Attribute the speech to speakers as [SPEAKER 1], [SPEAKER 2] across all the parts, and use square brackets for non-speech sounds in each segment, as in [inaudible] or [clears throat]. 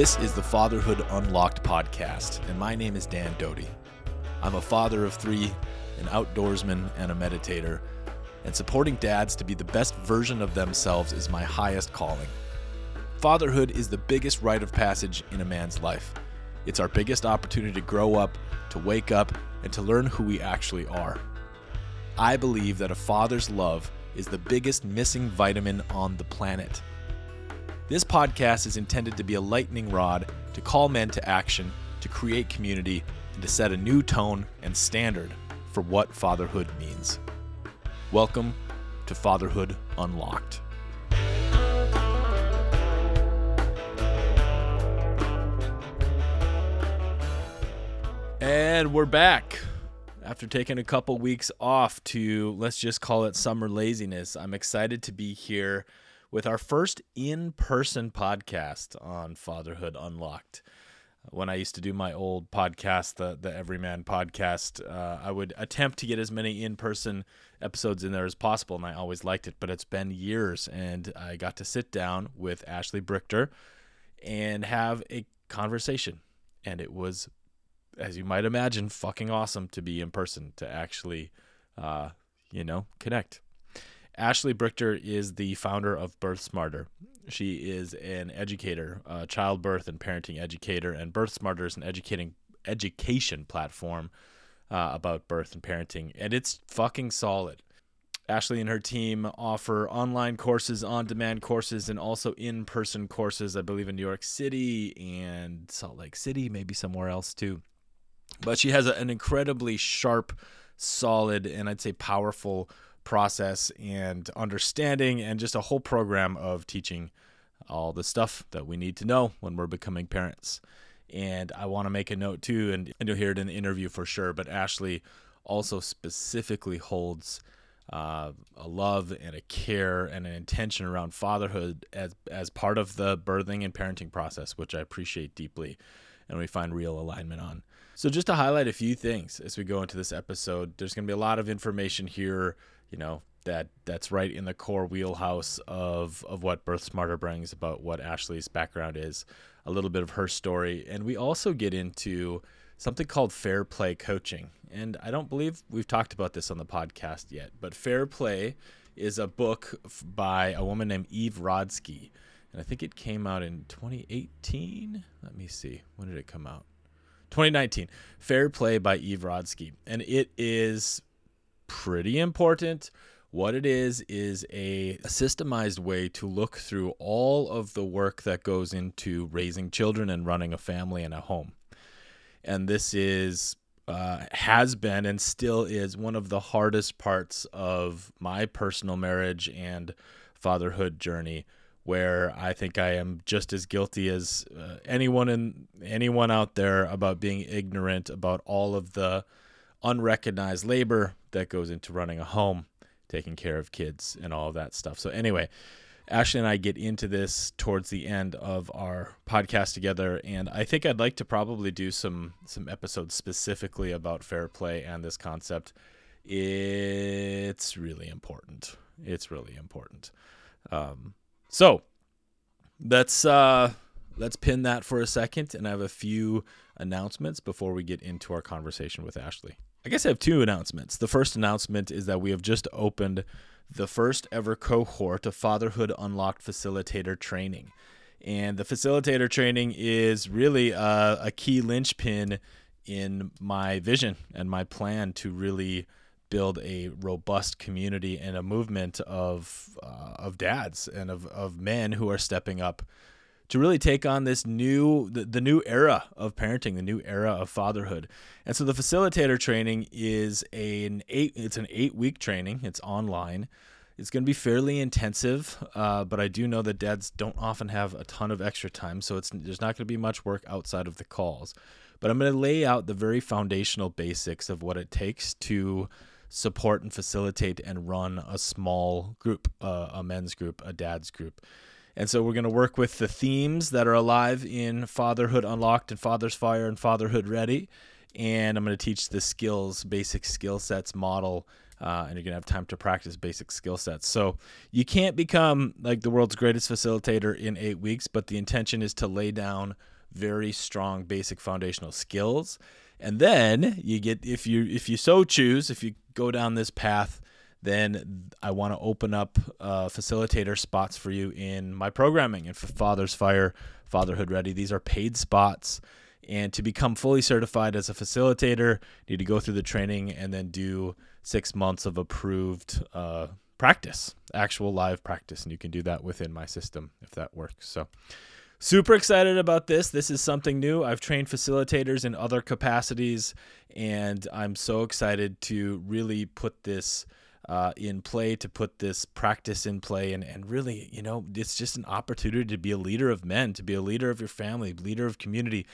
[SPEAKER 1] This is the Fatherhood Unlocked podcast, and my name is Dan Doty. I'm a father of three, an outdoorsman, and a meditator, and supporting dads to be the best version of themselves is my highest calling. Fatherhood is the biggest rite of passage in a man's life. It's our biggest opportunity to grow up, to wake up, and to learn who we actually are. I believe that a father's love is the biggest missing vitamin on the planet. This podcast is intended to be a lightning rod to call men to action, to create community, and to set a new tone and standard for what fatherhood means. Welcome to Fatherhood Unlocked. And we're back. After taking a couple weeks off to, let's just call it summer laziness, I'm excited to be here with our first in person podcast on Fatherhood Unlocked. When I used to do my old podcast, the, the Everyman podcast, uh, I would attempt to get as many in person episodes in there as possible, and I always liked it. But it's been years, and I got to sit down with Ashley Brichter and have a conversation. And it was, as you might imagine, fucking awesome to be in person, to actually, uh, you know, connect. Ashley Brichter is the founder of Birth Smarter. She is an educator, a childbirth and parenting educator, and Birth Smarter is an educating education platform uh, about birth and parenting, and it's fucking solid. Ashley and her team offer online courses, on demand courses, and also in person courses, I believe, in New York City and Salt Lake City, maybe somewhere else too. But she has a, an incredibly sharp, solid, and I'd say powerful process and understanding, and just a whole program of teaching all the stuff that we need to know when we're becoming parents. And I want to make a note too, and, and you'll hear it in the interview for sure, but Ashley also specifically holds uh, a love and a care and an intention around fatherhood as, as part of the birthing and parenting process, which I appreciate deeply and we find real alignment on. So, just to highlight a few things as we go into this episode, there's going to be a lot of information here you know that that's right in the core wheelhouse of of what Birth Smarter brings about what Ashley's background is, a little bit of her story, and we also get into something called fair play coaching. And I don't believe we've talked about this on the podcast yet, but Fair Play is a book by a woman named Eve Rodsky, and I think it came out in 2018. Let me see, when did it come out? 2019. Fair Play by Eve Rodsky, and it is pretty important. What it is is a, systemized way to look through all of the work that goes into raising children and running a family and a home. And this is uh, has been and still is one of the hardest parts of my personal marriage and fatherhood journey where I think I am just as guilty as uh, anyone in anyone out there about being ignorant about all of the unrecognized labor that goes into running a home, taking care of kids, and all of that stuff. So, anyway, Ashley and I get into this towards the end of our podcast together, and I think I'd like to probably do some some episodes specifically about fair play and this concept. It's really important. It's really important. Um, so let's uh, let's pin that for a second, and I have a few announcements before we get into our conversation with Ashley. I guess I have two announcements. The first announcement is that we have just opened the first ever cohort of Fatherhood Unlocked Facilitator training. And the facilitator training is really a, a key linchpin in my vision and my plan to really build a robust community and a movement of uh, of dads and of, of men who are stepping up to really take on this new the, the new era of parenting the new era of fatherhood. And so the facilitator training is an eight it's an eight week training. It's online. It's going to be fairly intensive uh, but i do know that dads don't often have a ton of extra time so it's there's not going to be much work outside of the calls. But i'm going to lay out the very foundational basics of what it takes to support and facilitate and run a small group uh, a men's group a dad's group and so we're going to work with the themes that are alive in Fatherhood Unlocked and Father's Fire and Fatherhood Ready. And I'm going to teach the skills, basic skill sets model uh, and you're gonna have time to practice basic skill sets. So you can't become like the world's greatest facilitator in eight weeks, but the intention is to lay down very strong basic foundational skills, and then you get if you if you so choose, if you go down this path. Then I want to open up uh, facilitator spots for you in my programming and for Father's Fire, Fatherhood Ready. These are paid spots and to become fully certified as a facilitator, you need to go through the training and then do six months of approved uh, practice, actual live practice. And you can do that within my system if that works. So, super excited about this. This is something new. I've trained facilitators in other capacities, and I'm so excited to really put this. Uh, in play to put this practice in play and, and really you know it's just an opportunity to be a leader of men to be a leader of your family leader of community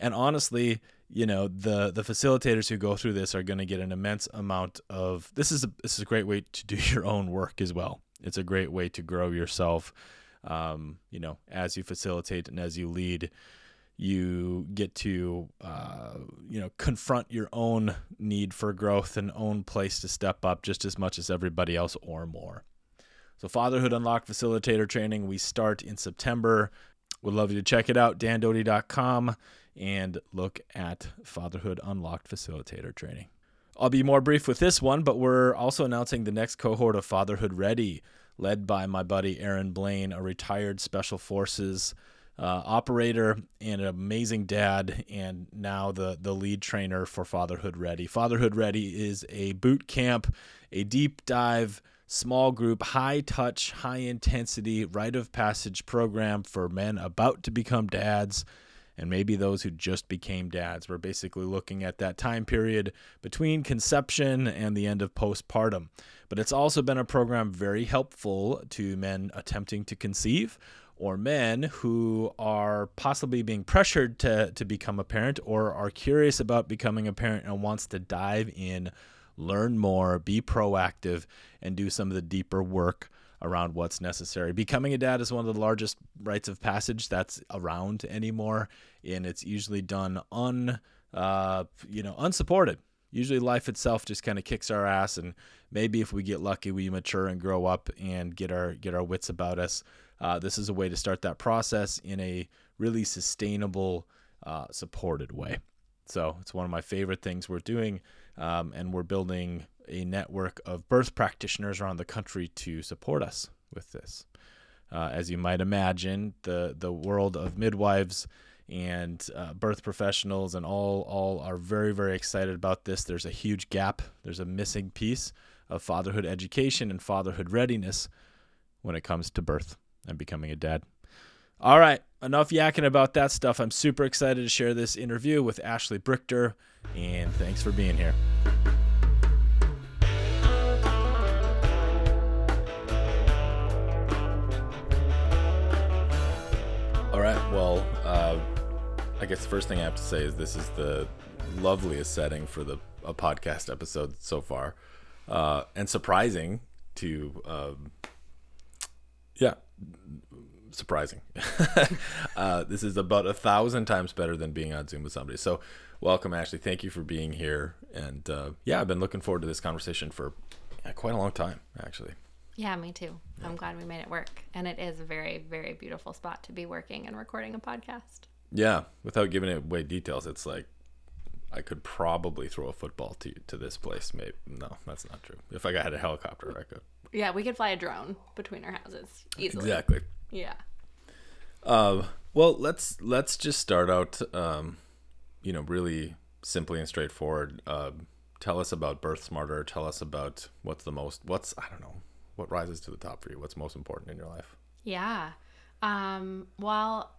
[SPEAKER 1] and honestly, you know, the the facilitators who go through this are going to get an immense amount of this is a this is a great way to do [laughs] your own work as well. It's a great way to grow yourself. Um, you know, as you facilitate and as you lead, you get to uh, you know confront your own need for growth and own place to step up just as much as everybody else or more. So, Fatherhood Unlocked Facilitator Training, we start in September. Would love you to check it out, dandoty.com and look at Fatherhood Unlocked Facilitator Training. I'll be more brief with this one, but we're also announcing the next cohort of Fatherhood Ready, led by my buddy Aaron Blaine, a retired Special Forces uh, operator and an amazing dad, and now the, the lead trainer for Fatherhood Ready. Fatherhood Ready is a boot camp, a deep dive, small group, high touch, high intensity, rite of passage program for men about to become dads and maybe those who just became dads. We're basically looking at that time period between conception and the end of postpartum. But it's also been a program very helpful to men attempting to conceive or men who are possibly being pressured to, to become a parent or are curious about becoming a parent and wants to dive in, learn more, be proactive, and do some of the deeper work around what's necessary. Becoming a dad is one of the largest rites of passage that's around anymore, and it's usually done un, uh, you know, unsupported. Usually, life itself just kind of kicks our ass, and maybe if we get lucky, we mature and grow up and get our get our wits about us. Uh, this is a way to start that process in a really sustainable, uh, supported way. So it's one of my favorite things we're doing, um, and we're building a network of birth practitioners around the country to support us with this. Uh, as you might imagine, the the world of midwives and uh, birth professionals and all all are very very excited about this. There's a huge gap. There's a missing piece of fatherhood education and fatherhood readiness when it comes to birth and becoming a dad. All right, enough yakking about that stuff. I'm super excited to share this interview with Ashley Brichter, and thanks for being here. All right. Well, uh, I guess the first thing I have to say is this is the loveliest setting for the a podcast episode so far, uh, and surprising to, um, surprising. [laughs] uh, this is about a thousand times better than being on Zoom with somebody. So, welcome, Ashley. Thank you for being here. And uh, yeah, I've been looking forward to this conversation for yeah, quite a long time, actually.
[SPEAKER 2] Yeah, me too. Yeah. I'm glad we made it work. And it is a very, very beautiful spot to be working and recording a podcast.
[SPEAKER 1] Yeah. Without giving away details, it's like I could probably throw a football to to this place. Maybe no, that's not true. If I had a helicopter, I could.
[SPEAKER 2] Yeah, we could fly a drone between our houses easily.
[SPEAKER 1] Exactly.
[SPEAKER 2] Yeah.
[SPEAKER 1] Uh, well, let's let's just start out. Um, you know, really simply and straightforward. Uh, tell us about Birth Smarter. Tell us about what's the most. What's I don't know what rises to the top for you? What's most important in your life?
[SPEAKER 2] Yeah. Um, well,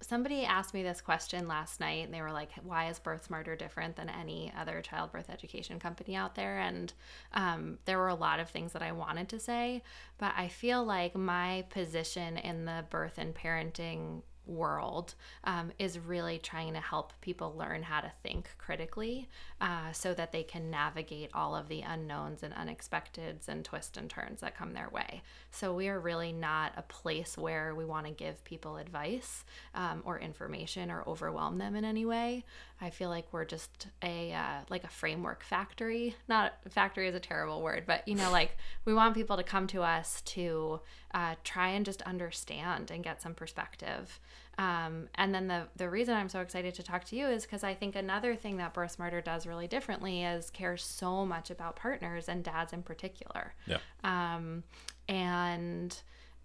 [SPEAKER 2] somebody asked me this question last night and they were like why is birth smarter different than any other childbirth education company out there? And um, there were a lot of things that i wanted to say but i feel like my position in the birth and parenting world um, is really trying to help people learn how to think critically uh, so that they can navigate all of the unknowns and unexpecteds and twists and turns that come their way. So we are really not a place where we want to give people advice um, or information or overwhelm them in any way. I feel like we're just a uh, like a framework factory. Not factory is a terrible word, but you know, like we want people to come to us to uh, try and just understand and get some perspective. Um, and then the the reason I'm so excited to talk to you is because I think another thing that Birth Smarter does really differently is cares so much about partners and dads in particular.
[SPEAKER 1] Yeah.
[SPEAKER 2] Um, and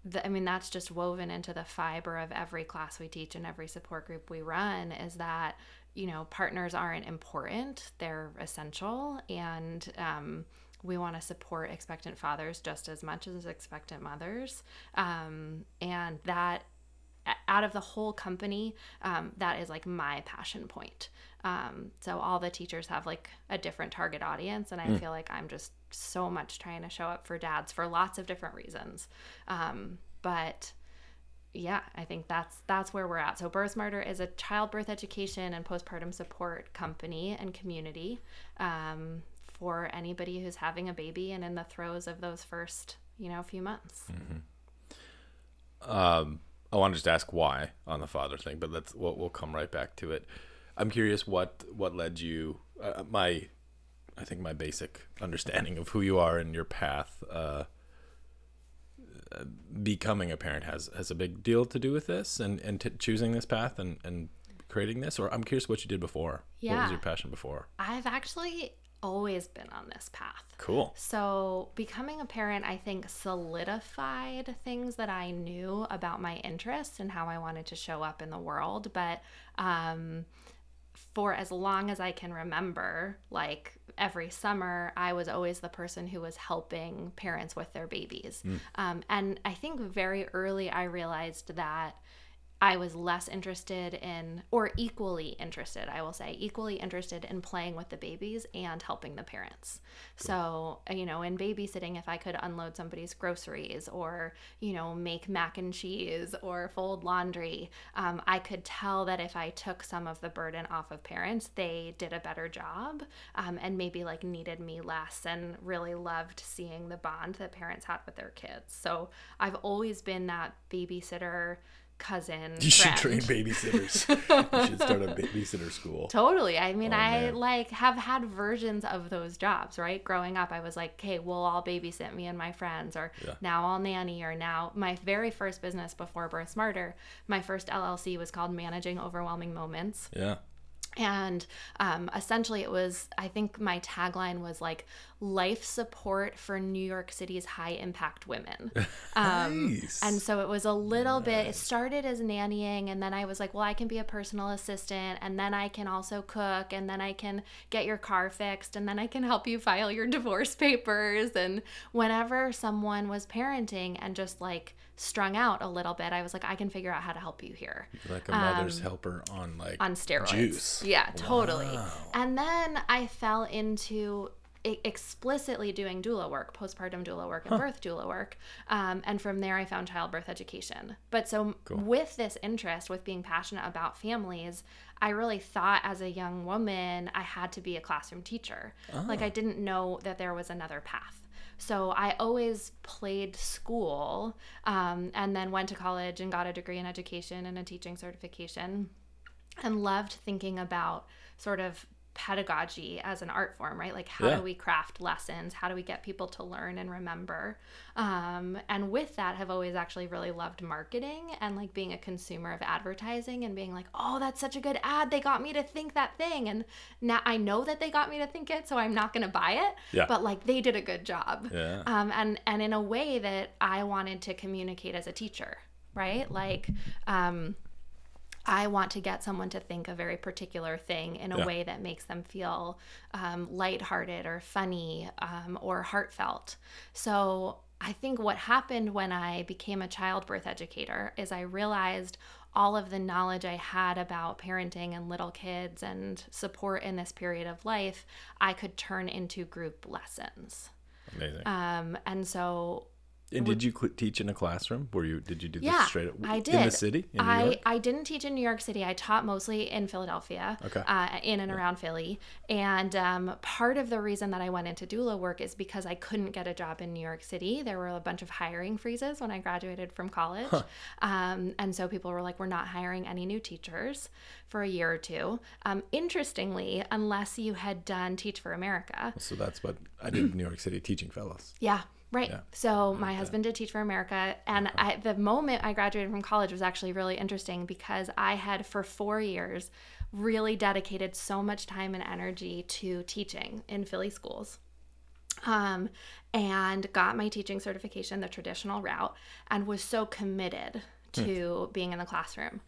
[SPEAKER 2] the, I mean that's just woven into the fiber of every class we teach and every support group we run is that you know partners aren't important; they're essential and um, we want to support expectant fathers just as much as expectant mothers. Um, and that, out of the whole company, um, that is like my passion point. Um, so all the teachers have like a different target audience, and I mm. feel like I'm just so much trying to show up for dads for lots of different reasons. Um, but yeah, I think that's that's where we're at. So Birth Smarter is a childbirth education and postpartum support company and community. Um, for anybody who's having a baby and in the throes of those first, you know, few months.
[SPEAKER 1] Mm-hmm. Um, I want to just ask why on the father thing, but let's we'll, we'll come right back to it. I'm curious what what led you. Uh, my, I think my basic understanding of who you are and your path. Uh, becoming a parent has has a big deal to do with this and and t- choosing this path and and creating this or i'm curious what you did before yeah what was your passion before
[SPEAKER 2] i've actually always been on this path.
[SPEAKER 1] Cool.
[SPEAKER 2] So, becoming a parent, I think, solidified things that I knew about my interests and how I wanted to show up in the world. But um, for as long as I can remember, like every summer, I was always the person who was helping parents with their babies. Mm. Um, and I think very early I realized that I was less interested in, or equally interested, I will say, equally interested in playing with the babies and helping the parents. So, you know, in babysitting, if I could unload somebody's groceries or, you know, make mac and cheese or fold laundry, um, I could tell that if I took some of the burden off of parents, they did a better job um, and maybe like needed me less and really loved seeing the bond that parents had with their kids. So I've always been that babysitter cousin.
[SPEAKER 1] You should train babysitters. you should start a babysitter school. [laughs]
[SPEAKER 2] Totally. I mean, oh, I man. like have had versions of those jobs, right? Growing up, I was like, okay, we'll all babysit me and my friends, or yeah. now I'll nanny, or now my very first business before Birth Smarter, my first LLC was called Managing Overwhelming Moments.
[SPEAKER 1] Yeah
[SPEAKER 2] and um, essentially it was i think my tagline was like life support for new york city's high impact women [laughs] um, nice. and so it was a little nice. bit it started as nannying and then i was like well i can be a personal assistant and then i can also cook and then i can get your car fixed and then i can help you file your [laughs] divorce papers and whenever someone was parenting and just like strung out a little bit, I was like, I can figure out how to help you here.
[SPEAKER 1] Like a mother's um, helper on like
[SPEAKER 2] on steroids.
[SPEAKER 1] Juice.
[SPEAKER 2] Yeah, totally. Wow. And then I fell into explicitly doing doula work, postpartum doula work, and huh. birth doula work. Um, and from there, I found childbirth education. But so, cool. with this interest, with being passionate about families, I really thought as a young woman, I had to be a classroom teacher. Oh. Like, I didn't know that there was another path. So I always played school um, and then went to college and got a degree in education and a teaching certification and loved thinking about sort of pedagogy as an art form, right? Like, how yeah. do we craft lessons? How do we get people to learn and remember? Um, and with that, have always actually really loved marketing and like being a consumer of advertising and being like, oh, that's such a good ad. They got me to think that thing. And now I know that they got me to think it, so I'm not going to buy it.
[SPEAKER 1] Yeah.
[SPEAKER 2] But like, they did a good job.
[SPEAKER 1] Yeah.
[SPEAKER 2] Um, and, and in a way that I wanted to communicate as a teacher, right? Like, um, I want to get someone to think a very particular thing in a yeah. way that makes them feel um, lighthearted or funny um, or heartfelt. So I think what happened when I became a childbirth educator is I realized all of the knowledge I had about parenting and little kids and support in this period of life, I could turn into group lessons.
[SPEAKER 1] Amazing.
[SPEAKER 2] Um, and so
[SPEAKER 1] And did you teach in a classroom? Were you? Did you do this
[SPEAKER 2] Yeah,
[SPEAKER 1] straight up
[SPEAKER 2] I did.
[SPEAKER 1] in the city in New
[SPEAKER 2] I? I didn't teach in New York City. I taught mostly in Philadelphia,
[SPEAKER 1] Okay.
[SPEAKER 2] uh, in and around Philly. And um, part of the reason that I went into doula work is because I couldn't get a job in New York City. There were a bunch of hiring freezes when I graduated from college. Um, and so people were like, we're not hiring any new teachers for a year or two. Um, interestingly, unless you had done Teach for America,
[SPEAKER 1] So that's what I did in New York City teaching fellows.
[SPEAKER 2] yeah, right. So my husband did Teach for America, and I, the moment I graduated from college was actually really interesting because I had for four years really dedicated so much time and energy to teaching in Philly schools. Um, and got my teaching certification the traditional route and was so committed to being in the classroom.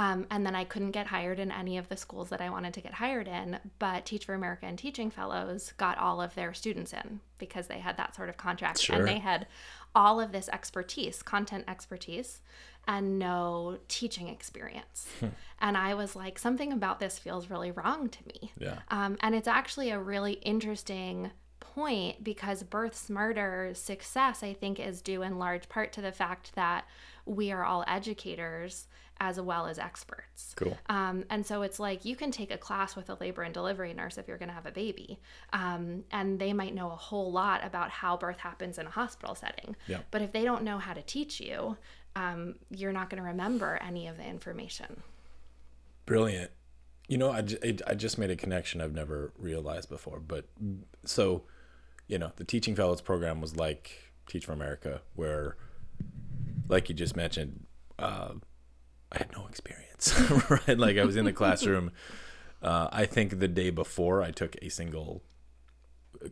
[SPEAKER 2] Um, and then I couldn't get hired in any of the schools that I wanted to get hired in, but Teach for America and Teaching Fellows got all of their students in because they had that sort of contract
[SPEAKER 1] Sure.
[SPEAKER 2] and they had all of this expertise, content expertise, and no teaching experience. and I was like, something about this feels really wrong to me.
[SPEAKER 1] Yeah.
[SPEAKER 2] Um, and it's actually a really interesting point because Birth Smarter's success, I think, is due in large part to the fact that we are all educators as well as experts.
[SPEAKER 1] Cool.
[SPEAKER 2] Um, and so it's like you can take a class with a labor and delivery nurse if you're going to have a baby, um, and they might know a whole lot about how birth happens in a hospital setting.
[SPEAKER 1] Yeah.
[SPEAKER 2] But if they don't know how to teach you, um, you're not going to remember any of the information.
[SPEAKER 1] Brilliant. You know, I, ju- I- I just made a connection I've never realized before. But so, you know, the Teaching Fellows program was like Teach for America, where, like you just mentioned, uh, I had no experience, [laughs] right? Like I was in the classroom. Uh, I think the day before I took a single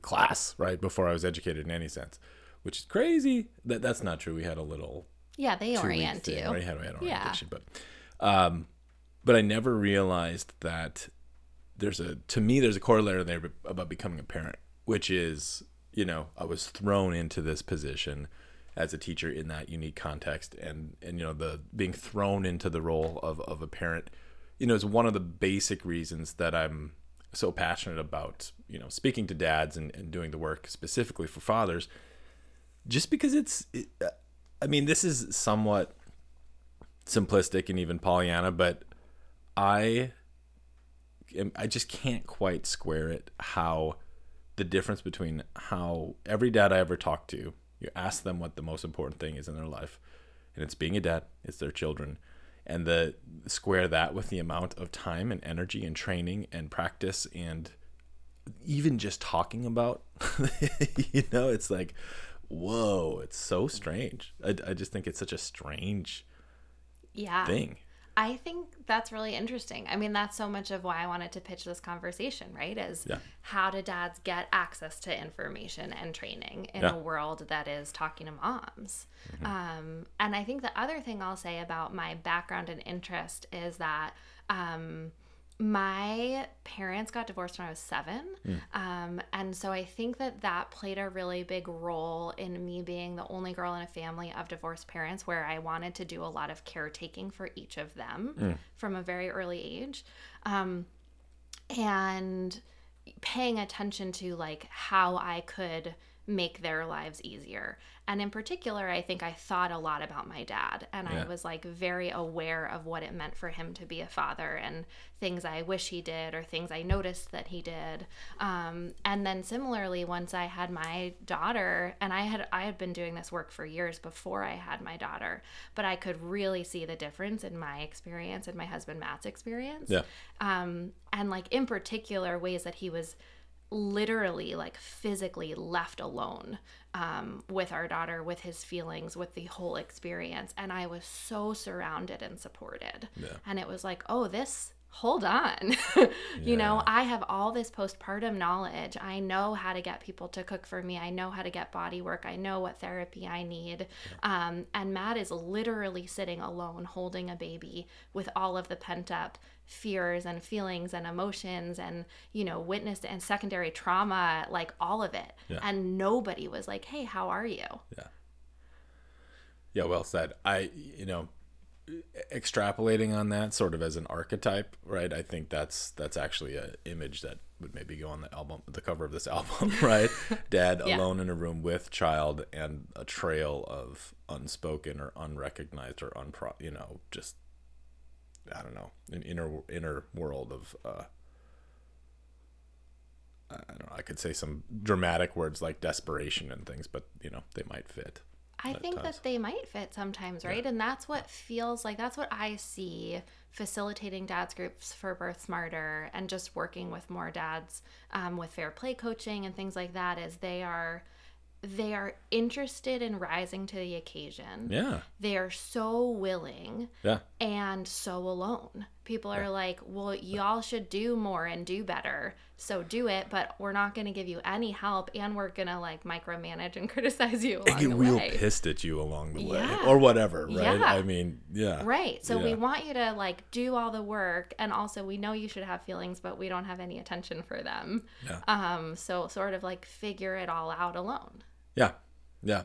[SPEAKER 1] class, right? Before I was educated in any sense, which is crazy. That That's not true. We had a little
[SPEAKER 2] Yeah, they orient
[SPEAKER 1] thing,
[SPEAKER 2] you.
[SPEAKER 1] Right? Had, we had
[SPEAKER 2] Yeah.
[SPEAKER 1] orientation, but um, but I never realized that there's a to me there's a corollary there about becoming a parent, which is you know I was thrown into this position as a teacher in that unique context, and and you know the being thrown into the role of of a parent, you know, is one of the basic reasons that I'm so passionate about you know speaking to dads and, and doing the work specifically for fathers just because it's it, uh, i mean this is somewhat simplistic and even pollyanna but i i just can't quite square it how the difference between how every dad i ever talked to you ask them what the most important thing is in their life and it's being a dad it's their children. And the square that with the amount of time and energy and training and practice and even just talking about [laughs] you know it's like whoa it's so strange. I, I just think it's such a strange
[SPEAKER 2] Yeah.
[SPEAKER 1] thing
[SPEAKER 2] I think that's really interesting. I mean, that's so much of why I wanted to pitch this conversation, right? Is
[SPEAKER 1] Yeah.
[SPEAKER 2] how do dads get access to information and training in
[SPEAKER 1] Yeah. Mm-hmm.
[SPEAKER 2] a world that is talking to moms? Um, and I think the other thing I'll say about my background and interest is that um, my parents got divorced when I was seven.
[SPEAKER 1] Mm.
[SPEAKER 2] Um, and so I think that that played a really big role in me being the only girl in a family of divorced parents where I wanted to do a lot of caretaking for each of them from a very early age. Um, and paying attention to like how I could make their lives easier. And in particular, I think I thought a lot about my dad and
[SPEAKER 1] Yeah.
[SPEAKER 2] I was like very aware of what it meant for him to be a father and things I wish he did or things I noticed that he did. Um, and then similarly, once I had my daughter, and I had I had been doing this work for years before I had my daughter, but I could really see the difference in my experience and my husband Matt's experience
[SPEAKER 1] yeah
[SPEAKER 2] um, and like in particular ways that he was literally like physically left alone um, with our daughter with his feelings with the whole experience and i was so surrounded and supported
[SPEAKER 1] Yeah.
[SPEAKER 2] and it was like oh this hold on. [laughs] You know i have all this postpartum knowledge. I know how to get people to cook for me. I know how to get body work. I know what therapy i need. Um, and matt is literally sitting alone holding a baby with all of the pent up fears and feelings and emotions and you know witnessed and secondary trauma like all of it.
[SPEAKER 1] Yeah.
[SPEAKER 2] and nobody was like hey how are you?
[SPEAKER 1] Yeah. Yeah well said. I you know extrapolating on that sort of as an archetype, right? I think that's that's actually an image that would maybe go on the album, the cover of this [laughs] album, right? Dad
[SPEAKER 2] Yeah.
[SPEAKER 1] alone in a room with child and a trail of unspoken or unrecognized or unpro, you know, just I don't know, an inner inner world of uh I don't know, I could say some dramatic words like desperation and things, but you know, they might fit.
[SPEAKER 2] I think
[SPEAKER 1] times.
[SPEAKER 2] that they might fit sometimes, right? And that's what feels like that's what I see facilitating dads groups for Birth Smarter and just working with more dads um, with fair play coaching and things like that is they are they are interested in rising to the occasion.
[SPEAKER 1] Yeah.
[SPEAKER 2] They are so willing
[SPEAKER 1] Yeah.
[SPEAKER 2] and so alone. People are like, well, y'all should do more and do better. So do it, but we're not going to give you any help and we're going to like micromanage and [laughs] criticize you
[SPEAKER 1] and get real
[SPEAKER 2] way.
[SPEAKER 1] pissed at you along the way
[SPEAKER 2] Yeah.
[SPEAKER 1] or whatever right
[SPEAKER 2] Yeah.
[SPEAKER 1] i mean yeah
[SPEAKER 2] Right. So we want you to like do all the work and also we know you should have feelings but we don't have any attention for them.
[SPEAKER 1] Yeah.
[SPEAKER 2] Um so sort of like figure it all out alone.
[SPEAKER 1] yeah yeah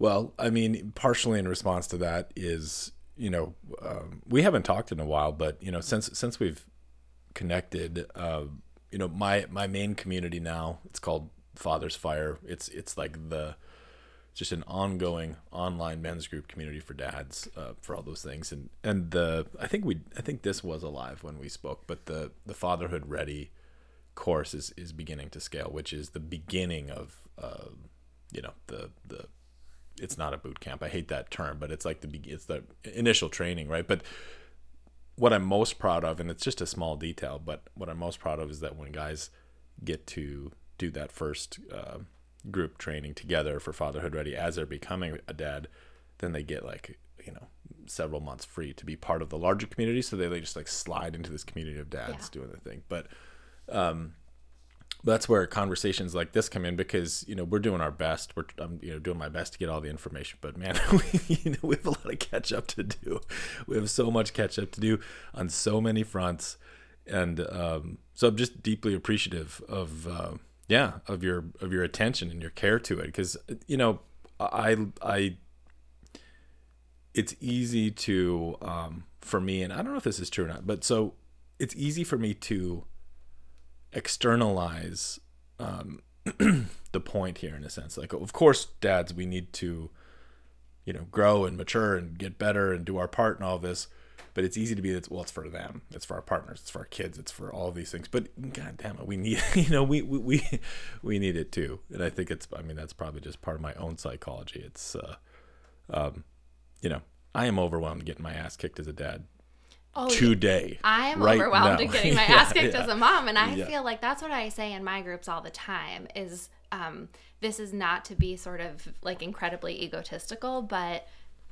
[SPEAKER 1] well i mean partially in response to that is you know um, we haven't talked in a while but you know since since we've connected uh, you know my my main community now it's called father's fire. It's it's like the just an ongoing online men's group community for dads uh, for all those things. And and the i think we i think this was alive when we spoke but the the fatherhood ready course is is beginning to scale which is the beginning of uh, you know the the it's not a boot camp. I hate that term but it's like the it's the initial training right? But what i'm most proud of and it's just a small detail but what i'm most proud of is that when guys get to do that first uh, group training together for fatherhood ready as they're becoming a dad then they get like you know several months free to be part of the larger community. So they, they just like slide into this community of dads
[SPEAKER 2] Yeah.
[SPEAKER 1] doing the thing. But um that's where conversations like this come in because you know we're doing our best. We're I'm you know doing my best to get all the information but man [laughs] we, you know, we have a lot of catch up to do. We have so much catch up to do on so many fronts. And um, so I'm just deeply appreciative of uh, yeah of your of your attention and your care to it. Because you know I I it's easy to um, for me and I don't know if this is true or not but so it's easy for me to externalize um, [clears throat] the point here in a sense. Like of course dads we need to you know grow and mature and get better and do our part in all this but it's easy to be that well it's for them. It's for our partners. It's for our kids. It's for all these things. But god damn it we need [laughs] you know we we we, we need it too. And i think it's i mean that's probably just part of my own psychology. It's uh um you know i am overwhelmed getting my ass kicked as a dad
[SPEAKER 2] Oh,
[SPEAKER 1] today
[SPEAKER 2] I am
[SPEAKER 1] right
[SPEAKER 2] overwhelmed
[SPEAKER 1] now.
[SPEAKER 2] at getting my [laughs]
[SPEAKER 1] Yeah,
[SPEAKER 2] ass kicked
[SPEAKER 1] yeah.
[SPEAKER 2] as a mom, and I
[SPEAKER 1] Yeah.
[SPEAKER 2] feel like that's what I say in my groups all the time. Is um, this is not to be sort of like incredibly egotistical, but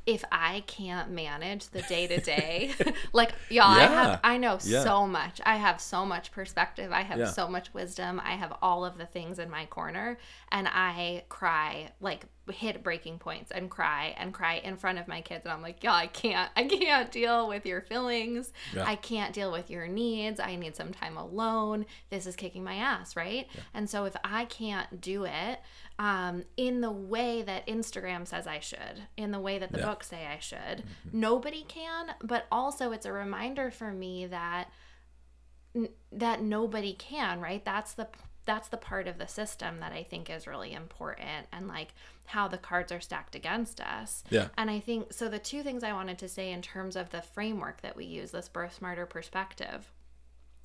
[SPEAKER 2] if I can't manage the day to day, like y'all, I have I know so much. I have so much perspective. I have so much wisdom. I have all of the things in my corner, and I cry like hit breaking points and cry and cry in front of my kids and I'm like, "Y'all, I can't. I can't deal with your feelings.
[SPEAKER 1] Yeah.
[SPEAKER 2] I can't deal with your needs. I need some time alone. This is kicking my ass, right? And so if I can't do it um, in the way that Instagram says I should, in the way that the
[SPEAKER 1] Yeah.
[SPEAKER 2] books say I should, nobody can. But also, it's a reminder for me that that nobody can, right? That's the that's the part of the system that I think is really important and like how the cards are stacked against us.
[SPEAKER 1] Yeah.
[SPEAKER 2] And I think so the two things I wanted to say in terms of the framework that we use, this birth smarter perspective.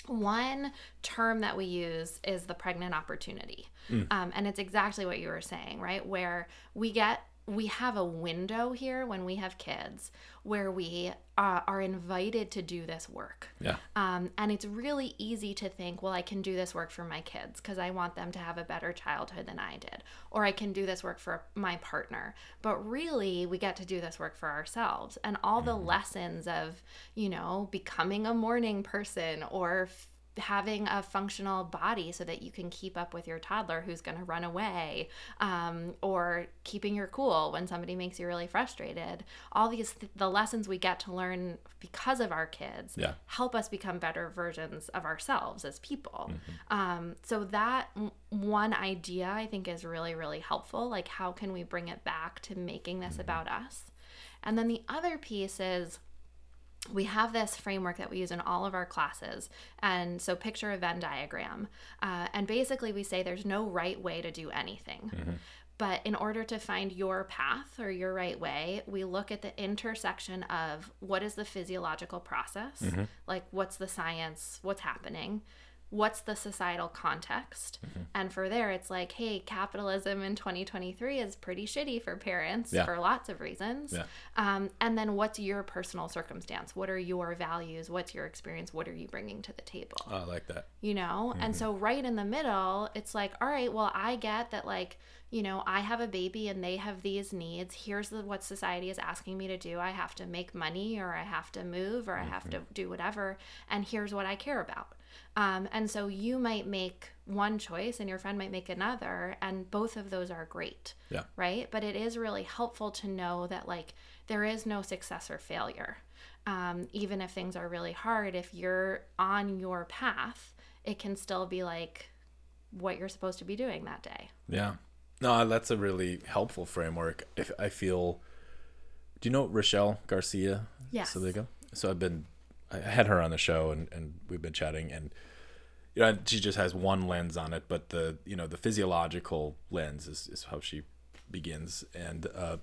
[SPEAKER 2] One term that we use is the pregnant opportunity. Um, and it's exactly what you were saying, right? Where we get, we have a window here when we have kids where we uh, are invited to do this work.
[SPEAKER 1] yeah
[SPEAKER 2] Um, and it's really easy to think, well, I can do this work for my kids because I want them to have a better childhood than I did. Or I can do this work for my partner. But really, we get to do this work for ourselves. And all the lessons of, you know, becoming a morning person or having a functional body so that you can keep up with your toddler who's going to run away um, or keeping your cool when somebody makes you really frustrated. All these th- the lessons we get to learn because of our kids
[SPEAKER 1] Yeah.
[SPEAKER 2] help us become better versions of ourselves as people. Um, so that one idea i think is really really helpful. Like how can we bring it back to making this about us? And then the other piece is we have this framework that we use in all of our classes. And so, picture a Venn diagram. Uh, and basically, we say there's no right way to do anything. But in order to find your path or your right way, we look at the intersection of what is the physiological process, like what's the science, what's happening, what's the societal context. Mm-hmm. And for there, it's like, hey, capitalism in 2023 is pretty shitty for parents
[SPEAKER 1] Yeah.
[SPEAKER 2] for lots of reasons.
[SPEAKER 1] Yeah.
[SPEAKER 2] Um, and then what's your personal circumstance? What are your values? What's your experience? What are you bringing to the table?
[SPEAKER 1] Oh, I like that.
[SPEAKER 2] you know and so mm-hmm. right in the middle it's like all right well i get that like you know i have a baby and they have these needs here's the, what society is asking me to do i have to make money or i have to move or i have to mm-hmm. do whatever and here's what i care about um, and so you might make one choice and your friend might make another and both of those are great
[SPEAKER 1] Yeah.
[SPEAKER 2] right but it is really helpful to know that like there is no success or failure um, even if things are really hard if you're on your path it can still be like what you're supposed to be doing that day
[SPEAKER 1] Yeah. No, that's a really helpful framework. If I feel, do you know Rochelle Garcia?
[SPEAKER 2] Yes.
[SPEAKER 1] So they go. So I've been, I had her on the show and, and we've been chatting and, you know, she just has one lens on it, but the, you know, the physiological lens is, is how she begins. And, uh,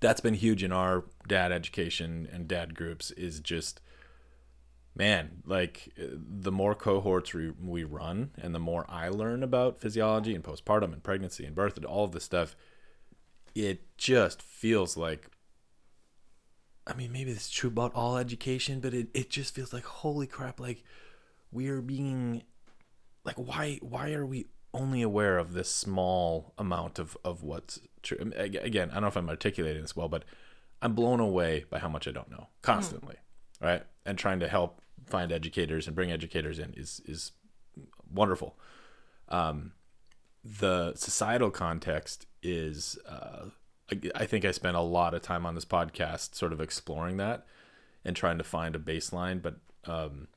[SPEAKER 1] that's been huge in our dad education and dad groups is just, man, like uh, the more cohorts we, we run and the more I learn about physiology and postpartum and pregnancy and birth and all of this stuff, it just feels like, I mean, maybe it's true about all education, but it, it just feels like, holy crap, like we are being, like, why, why are we only aware of this small amount of, of what's true? Again, I don't know if I'm articulating this well, but I'm blown away by how much I don't know constantly, right? And trying to help find educators and bring educators in is is wonderful. Um, the societal context is, uh, I, I think I spent a lot of time on this podcast sort of exploring that and trying to find a baseline. But um,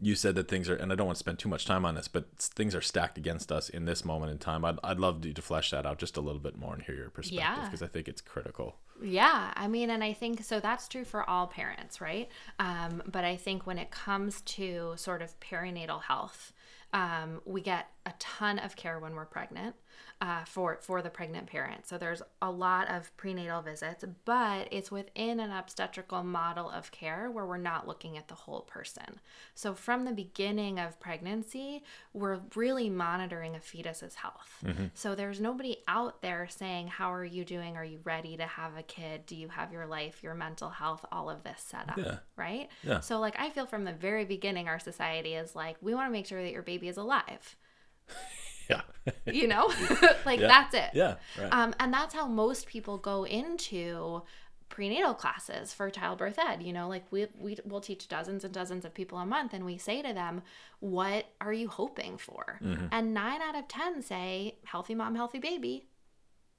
[SPEAKER 1] you said that things are, and I don't want to spend too much time on this, but things are stacked against us in this moment in time. I'd, I'd love you to flesh that out just a little bit more and hear your perspective
[SPEAKER 2] Yeah.
[SPEAKER 1] because I think it's critical.
[SPEAKER 2] Yeah, I mean, and I think so that's true for all parents, right? Um, but I think when it comes to sort of perinatal health, um, we get a ton of care when we're pregnant uh, for for the pregnant parent. So there's a lot of prenatal visits, but it's within an obstetrical model of care where we're not looking at the whole person. So from the beginning of pregnancy, we're really monitoring a fetus's health. So there's nobody out there saying, "How are you doing? Are you ready to have a kid? Do you have your life, your mental health, all of this set up?"
[SPEAKER 1] Yeah.
[SPEAKER 2] Right?
[SPEAKER 1] Yeah.
[SPEAKER 2] So like I feel from the very beginning our society is like, we want to make sure that your baby is alive. [laughs] [laughs]
[SPEAKER 1] Yeah.
[SPEAKER 2] You know? [laughs] like
[SPEAKER 1] Yeah.
[SPEAKER 2] that's it.
[SPEAKER 1] yeah. Right.
[SPEAKER 2] Um, and that's how most people go into prenatal classes for childbirth ed. You know, like we we will teach dozens and dozens of people a month, and we say to them, "What are you hoping for?"
[SPEAKER 1] Mm-hmm.
[SPEAKER 2] And nine out of ten say, "Healthy mom, healthy baby."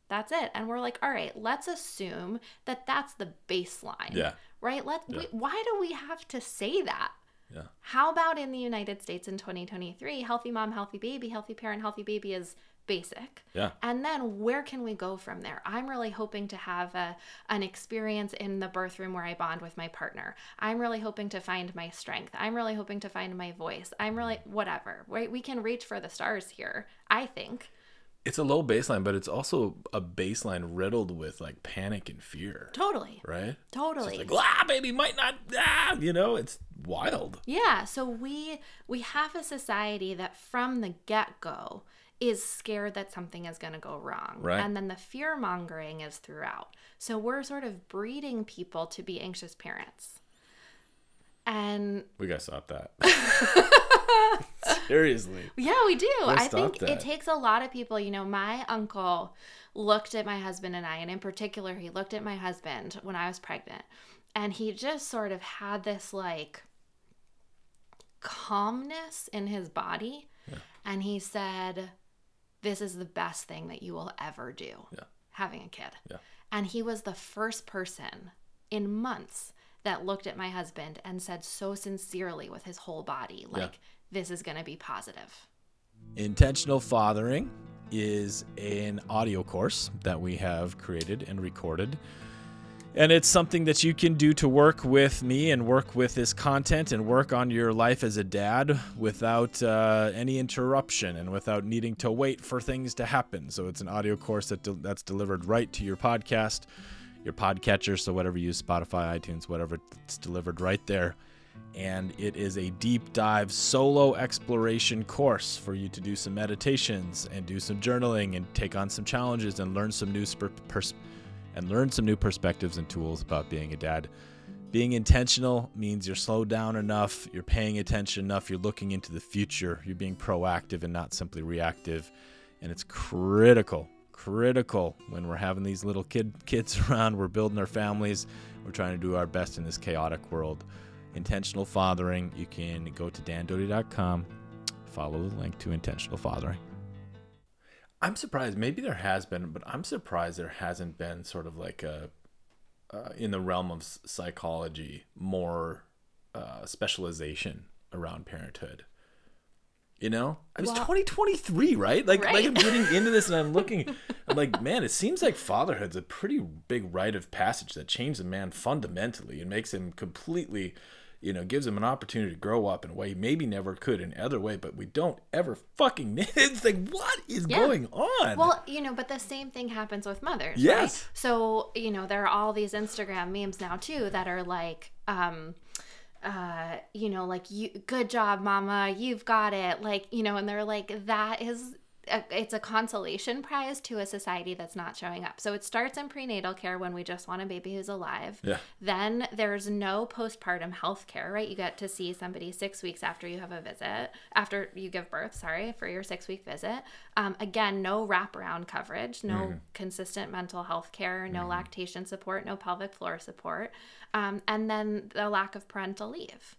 [SPEAKER 2] That's it. And we're like, all right, let's assume that that's the baseline.
[SPEAKER 1] Yeah.
[SPEAKER 2] Right? Let we, why do we have to say that?
[SPEAKER 1] Yeah.
[SPEAKER 2] How about in the United States in 2023, healthy mom, healthy baby, healthy parent, healthy baby is basic.
[SPEAKER 1] Yeah.
[SPEAKER 2] And then where can we go from there? I'm really hoping to have a, an experience in the birth room where I bond with my partner. I'm really hoping to find my strength. I'm really hoping to find my voice. I'm really mm. whatever. Right? We can reach for the stars here, I think.
[SPEAKER 1] It's a low baseline, but it's also a baseline riddled with like panic and fear,
[SPEAKER 2] Totally.
[SPEAKER 1] right?
[SPEAKER 2] Totally.
[SPEAKER 1] Like, ah, baby might not, ah, you know, it's wild.
[SPEAKER 2] Yeah, so we we have a society that from the get-go is scared that something is going to go wrong.
[SPEAKER 1] Right.
[SPEAKER 2] And then the fear mongering is throughout. So we're sort of breeding people to be anxious parents. And
[SPEAKER 1] We gotta stop that. [laughs] [laughs] Seriously.
[SPEAKER 2] yeah, we do.
[SPEAKER 1] Let's
[SPEAKER 2] I think
[SPEAKER 1] stop
[SPEAKER 2] it takes a lot of people. You know, my uncle looked at my husband and I, and in particular, he looked at my husband when I was pregnant, and he just sort of had this like calmness in his body. And he said, This is the best thing that you will ever do
[SPEAKER 1] Yeah.
[SPEAKER 2] having a kid.
[SPEAKER 1] Yeah.
[SPEAKER 2] And he was the first person in months that looked at my husband and said so sincerely with his whole body, like, this is going to be positive.
[SPEAKER 1] Intentional Fathering is an audio course that we have created and recorded. And it's something that you can do to work with me and work with this content and work on your life as a dad without uh, any interruption and without needing to wait for things to happen. So it's an audio course that de- that's delivered right to your podcast, your podcatcher. So whatever you use, Spotify, iTunes, whatever, it's delivered right there. And it is a deep dive solo exploration course for you to do some meditations and do some journaling and take on some challenges and learn some new sp- pers- and learn some new perspectives and tools about being a dad. Being intentional means you're slowed down enough, you're paying attention enough, you're looking into the future, you're being proactive and not simply reactive. And it's critical, critical when we're having these little kid kids [laughs] around, we're building our families, we're trying to do our best in this chaotic world. Intentional fathering, you can go to dandoty.com, follow the link to intentional fathering. I'm surprised. Maybe there has been, but I'm surprised there hasn't been sort of like a uh, in the realm of psychology more uh, specialization around parenthood. You know, I mean, it's
[SPEAKER 2] Well-
[SPEAKER 1] 2023, right? Like, like I'm getting [laughs] into this and I'm looking, I'm like, man, it seems like fatherhood's a pretty big rite of passage that changes a man fundamentally and makes him completely, you know, gives him an opportunity to grow up in a way he maybe never could in other way, but we don't ever fucking. [laughs] It's like, what is
[SPEAKER 2] Yeah.
[SPEAKER 1] going on?
[SPEAKER 2] Well, you know, but the same thing happens with mothers.
[SPEAKER 1] Yes.
[SPEAKER 2] Right? So, you know, there are all these Instagram memes now too that are like, um, uh, you know, like you, good job, mama, you've got it. Like, you know, and they're like, that is. A, it's a consolation prize to a society that's not showing up. So it starts in prenatal care when we just want a baby who's alive.
[SPEAKER 1] Yeah.
[SPEAKER 2] Then there's no postpartum health care, right? You get to see somebody six weeks after you have a visit, after you give birth, sorry, for your six week visit. Um, again, no wraparound coverage, no consistent mental health care, no lactation support, no pelvic floor support, um, and then the lack of parental leave,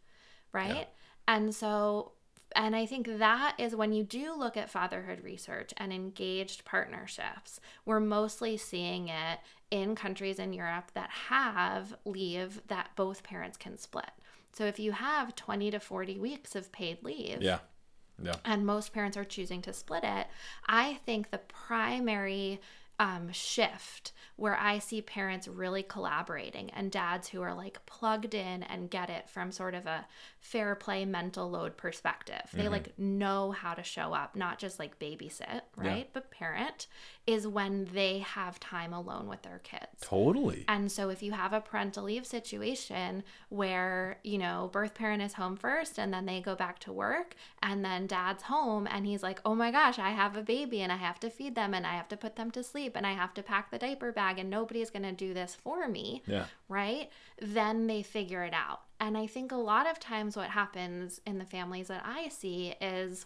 [SPEAKER 2] right? And so and I think that is when you do look at fatherhood research and engaged partnerships, we're mostly seeing it in countries in Europe that have leave that both parents can split. So if you have 20 to 40 weeks of paid leave,
[SPEAKER 1] yeah, yeah,
[SPEAKER 2] and most parents are choosing to split it, I think the primary um, shift where I see parents really collaborating and dads who are like plugged in and get it from sort of a fair play mental load perspective. They mm-hmm. like know how to show up, not just like babysit, right? But parent is when they have time alone with their kids.
[SPEAKER 1] totally.
[SPEAKER 2] And so if you have a parental leave situation where, you know, birth parent is home first and then they go back to work and then dad's home and he's like, "Oh my gosh, I have a baby and I have to feed them and I have to put them to sleep and I have to pack the diaper bag and nobody's going to do this for me."
[SPEAKER 1] Yeah.
[SPEAKER 2] right? Then they figure it out. And I think a lot of times what happens in the families that I see is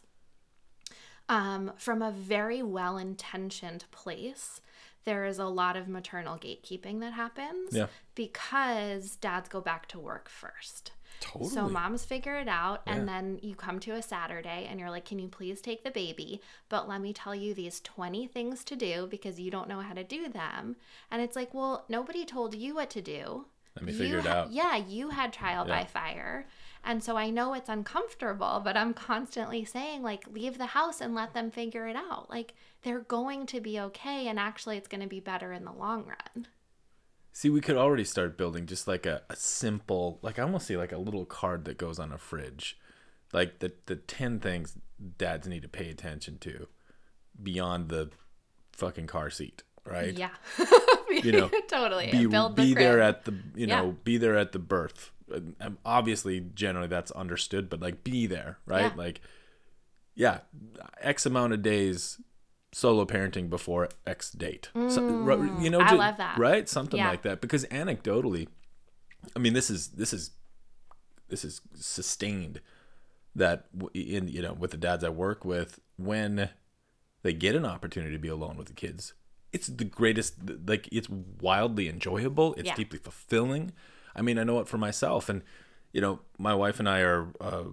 [SPEAKER 2] um, from a very well intentioned place, there is a lot of maternal gatekeeping that happens
[SPEAKER 1] Yeah.
[SPEAKER 2] because dads go back to work first.
[SPEAKER 1] Totally.
[SPEAKER 2] So moms figure it out, and then you come to a Saturday and you're like, Can you please take the baby? But let me tell you these 20 things to do because you don't know how to do them. And it's like, Well, nobody told you what to do.
[SPEAKER 1] Let me
[SPEAKER 2] You
[SPEAKER 1] figure it
[SPEAKER 2] ha-
[SPEAKER 1] out.
[SPEAKER 2] Yeah, you had trial
[SPEAKER 1] Yeah.
[SPEAKER 2] by fire. And so I know it's uncomfortable, but I'm constantly saying, like, leave the house and let them figure it out. Like, they're going to be okay. And actually, it's going to be better in the long run.
[SPEAKER 1] See, we could already start building just like a, a simple, like I almost see like a little card that goes on a fridge, like the the ten things dads need to pay attention to, beyond the fucking car seat, right?
[SPEAKER 2] Yeah. [laughs]
[SPEAKER 1] You know, [laughs]
[SPEAKER 2] totally.
[SPEAKER 1] Be
[SPEAKER 2] Build the
[SPEAKER 1] be there at the you
[SPEAKER 2] Yeah.
[SPEAKER 1] know be there at the birth. And, um, obviously, generally that's understood, but like be there, right?
[SPEAKER 2] Yeah.
[SPEAKER 1] Like, yeah, X amount of days solo parenting before X date. So, you know,
[SPEAKER 2] Mm, I love that.
[SPEAKER 1] right? Something
[SPEAKER 2] Yeah.
[SPEAKER 1] like that. Because anecdotally, I mean, this is this is this is sustained that in you know with the dads I work with when they get an opportunity to be alone with the kids, it's the greatest. Like it's wildly enjoyable. It's
[SPEAKER 2] Yeah.
[SPEAKER 1] deeply fulfilling. I mean, I know it for myself, and you know, my wife and I are. Uh,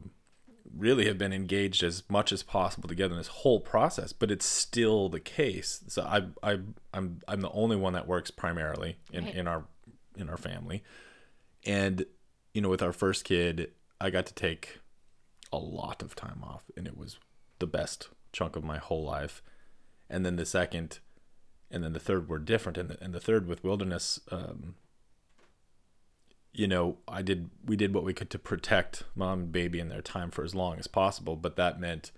[SPEAKER 1] really have been engaged as much as possible together in this whole process but it's still the case so i i i'm i'm the only one that works primarily in
[SPEAKER 2] Right.
[SPEAKER 1] in our in our family and you know with our first kid i got to take a lot of time off and it was the best chunk of my whole life and then the second and then the third were different and the, and the third with wilderness um you know, I did we did what we could to protect mom and baby and their time for as long as possible, but that meant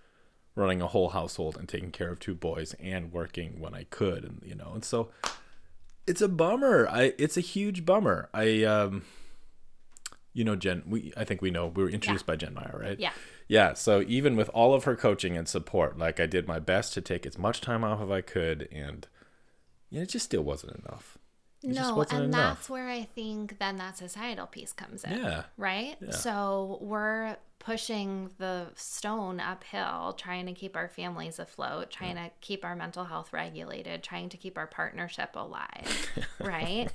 [SPEAKER 1] running a whole household and taking care of two boys and working when I could and you know. And so it's a bummer. I it's a huge bummer. I um you know Jen, we I think we know we were introduced
[SPEAKER 2] Yeah.
[SPEAKER 1] by Jen Meyer, right?
[SPEAKER 2] Yeah.
[SPEAKER 1] Yeah, so even with all of her coaching and support, like I did my best to take as much time off as I could and you know, it just still wasn't enough. It
[SPEAKER 2] no,
[SPEAKER 1] wasn't
[SPEAKER 2] and
[SPEAKER 1] enough.
[SPEAKER 2] that's where I think then that societal piece comes in.
[SPEAKER 1] Yeah.
[SPEAKER 2] Right?
[SPEAKER 1] Yeah.
[SPEAKER 2] So we're pushing the stone uphill, trying to keep our families afloat, trying to keep our mental health regulated, trying to keep our partnership alive. [laughs] right?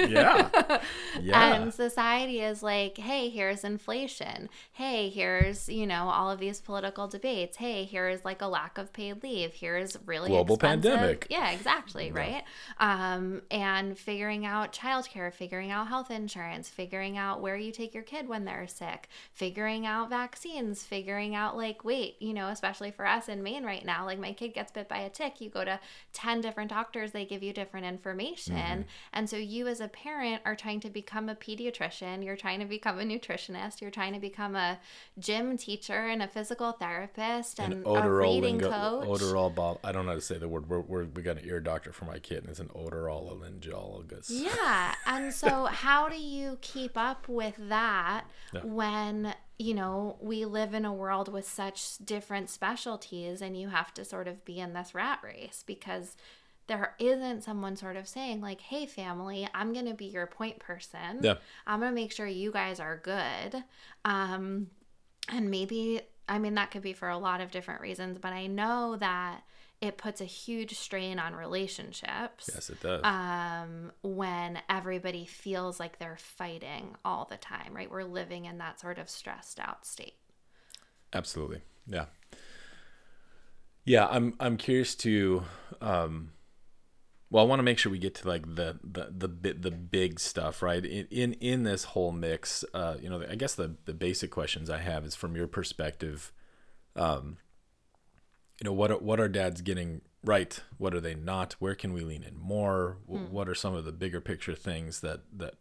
[SPEAKER 1] Yeah. [laughs] Yeah.
[SPEAKER 2] And society is like, hey, here's inflation. Hey, here's, you know, all of these political debates. Hey, here's like a lack of paid leave. Here's really
[SPEAKER 1] Global
[SPEAKER 2] expensive-
[SPEAKER 1] pandemic.
[SPEAKER 2] Yeah, exactly. Right. Um, and figuring out childcare, figuring out health insurance, figuring out where you take your kid when they're sick, figuring out vaccines, figuring out like, wait, you know, especially for us in Maine right now, like my kid gets bit by a tick, you go to 10 different doctors, they give you different information.
[SPEAKER 1] Mm-hmm.
[SPEAKER 2] And so you as a parent are trying to become a pediatrician, you're trying to become a nutritionist, you're trying to become a gym teacher and a physical therapist and
[SPEAKER 1] An
[SPEAKER 2] a reading
[SPEAKER 1] lingo,
[SPEAKER 2] coach.
[SPEAKER 1] odorol bob. I don't know how to say the word. We're, we're, we got an ear doctor for my kid, and it's an odorologist.
[SPEAKER 2] Yeah. And so, [laughs] how do you keep up with that
[SPEAKER 1] Yeah.
[SPEAKER 2] when, you know, we live in a world with such different specialties and you have to sort of be in this rat race because there isn't someone sort of saying, like, hey, family, I'm going to be your point person.
[SPEAKER 1] Yeah.
[SPEAKER 2] I'm going to make sure you guys are good. Um, and maybe, I mean, that could be for a lot of different reasons, but I know that it puts a huge strain on relationships
[SPEAKER 1] Yes, it does.
[SPEAKER 2] um, when everybody feels like they're fighting all the time, right? We're living in that sort of stressed out state.
[SPEAKER 1] Absolutely. Yeah. Yeah, I'm I'm curious to um well, I want to make sure we get to like the the the bit the big stuff, right? In in, in this whole mix, uh, you know, I guess the the basic questions I have is from your perspective, um, you know, what are, what are dads getting right? What are they not? Where can we lean in more? Wh- What are some of the bigger picture things that that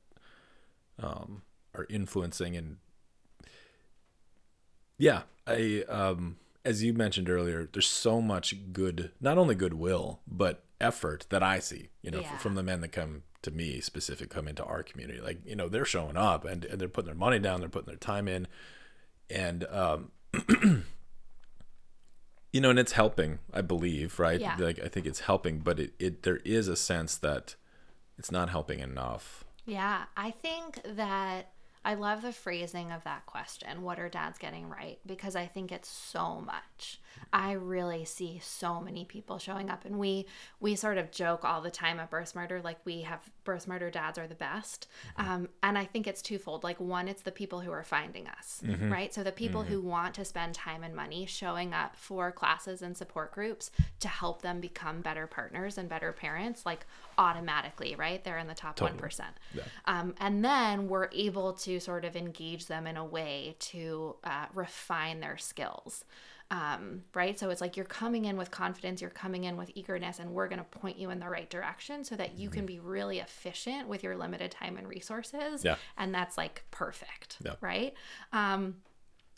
[SPEAKER 1] um, are influencing and yeah, I um as you mentioned earlier, there's so much good, not only goodwill, but effort that I see, you know,
[SPEAKER 2] Yeah.
[SPEAKER 1] from the men that come to me specific come into our community. Like, you know, they're showing up and, and they're putting their money down, they're putting their time in. And um [clears throat] you know, and it's helping, I believe, right?
[SPEAKER 2] Yeah.
[SPEAKER 1] Like I think it's helping, but it, it there is a sense that it's not helping enough.
[SPEAKER 2] Yeah, I think that I love the phrasing of that question. What are dads getting right? Because I think it's so much. I really see so many people showing up and we we sort of joke all the time at Birth Smarter like we have Birth Smarter dads are the best. Mm-hmm. Um, and I think it's twofold. Like one, it's the people who are finding us, mm-hmm. right? So the people mm-hmm. who want to spend time and money showing up for classes and support groups to help them become better partners and better parents, like automatically, right? They're in the top one
[SPEAKER 1] Totally. Yeah.
[SPEAKER 2] um, and then we're able to sort of engage them in a way to uh, refine their skills. Um, right. So it's like you're coming in with confidence, you're coming in with eagerness, and we're going to point you in the right direction so that you can be really efficient with your limited time and resources.
[SPEAKER 1] Yeah.
[SPEAKER 2] And that's like perfect.
[SPEAKER 1] Yeah.
[SPEAKER 2] Right. Um,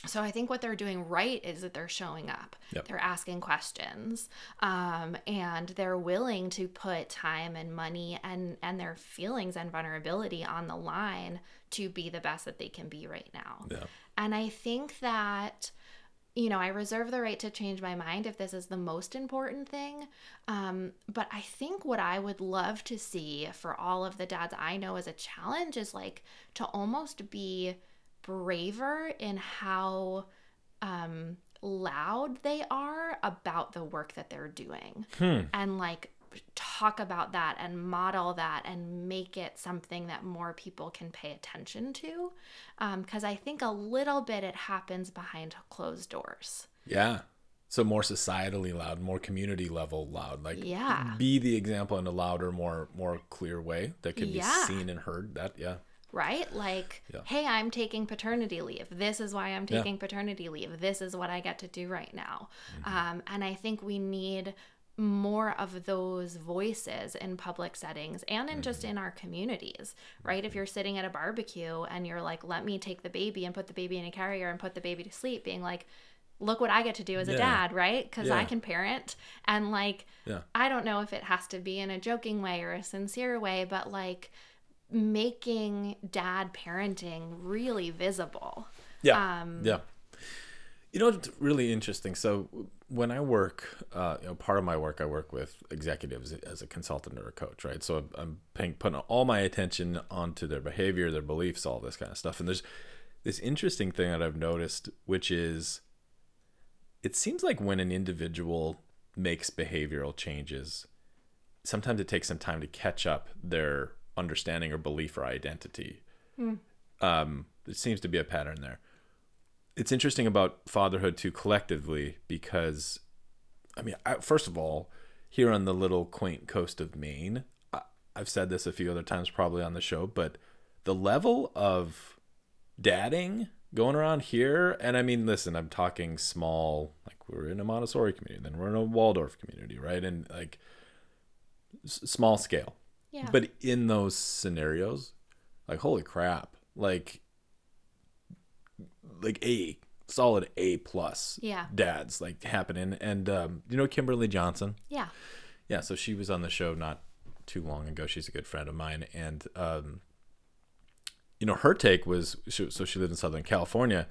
[SPEAKER 2] so I think what they're doing right is that they're showing up.
[SPEAKER 1] Yep.
[SPEAKER 2] They're asking questions, um, and they're willing to put time and money and and their feelings and vulnerability on the line to be the best that they can be right now.
[SPEAKER 1] Yeah.
[SPEAKER 2] And I think that you know, I reserve the right to change my mind if this is the most important thing. Um, but I think what I would love to see for all of the dads I know as a challenge is like to almost be braver in how um, loud they are about the work that they're doing and like talk about that and model that and make it something that more people can pay attention to because i think a little bit it happens behind closed doors
[SPEAKER 1] Yeah. So more societally loud, more community level loud. Like
[SPEAKER 2] Yeah.
[SPEAKER 1] be the example in a louder, more more clear way that can
[SPEAKER 2] Yeah.
[SPEAKER 1] be seen and heard. That yeah.
[SPEAKER 2] Right like
[SPEAKER 1] Yeah.
[SPEAKER 2] hey i'm taking paternity leave this is why i'm
[SPEAKER 1] Yeah.
[SPEAKER 2] taking paternity leave this is what i get to do right now
[SPEAKER 1] Mm-hmm.
[SPEAKER 2] um, and i think we need more of those voices in public settings and in just in our communities, right? If you're sitting at a barbecue and you're like, let me take the baby and put the baby in a carrier and put the baby to sleep, being like, look what I get to do as a
[SPEAKER 1] Yeah.
[SPEAKER 2] dad, right? Because I can parent. And like,
[SPEAKER 1] Yeah.
[SPEAKER 2] I don't know if it has to be in a joking way or a sincere way, but like making dad parenting really visible.
[SPEAKER 1] Yeah.
[SPEAKER 2] Um,
[SPEAKER 1] yeah. You know, it's really interesting. So when I work, uh, you know, part of my work, I work with executives as a consultant or a coach, right? So I'm paying, putting all my attention onto their behavior, their beliefs, all this kind of stuff. And there's this interesting thing that I've noticed, which is it seems like when an individual makes behavioral changes, sometimes it takes some time to catch up their understanding or belief or identity. Um, there seems to be a pattern there. It's interesting about fatherhood too collectively because, I mean, I, first of all, here on the little quaint coast of Maine, I, I've said this a few other times probably on the show, but the level of dadding going around here, and I mean, listen, I'm talking small, like we're in a Montessori community, then we're in a Waldorf community, right? And like s- small scale.
[SPEAKER 2] Yeah.
[SPEAKER 1] But in those scenarios, like holy crap, like like A solid A plus
[SPEAKER 2] Yeah.
[SPEAKER 1] dads like happening. And um, you know Kimberly Johnson?
[SPEAKER 2] yeah.
[SPEAKER 1] Yeah, so she was on the show not too long ago. She's a good friend of mine, and um, you know her take was she, so she lived in Southern California,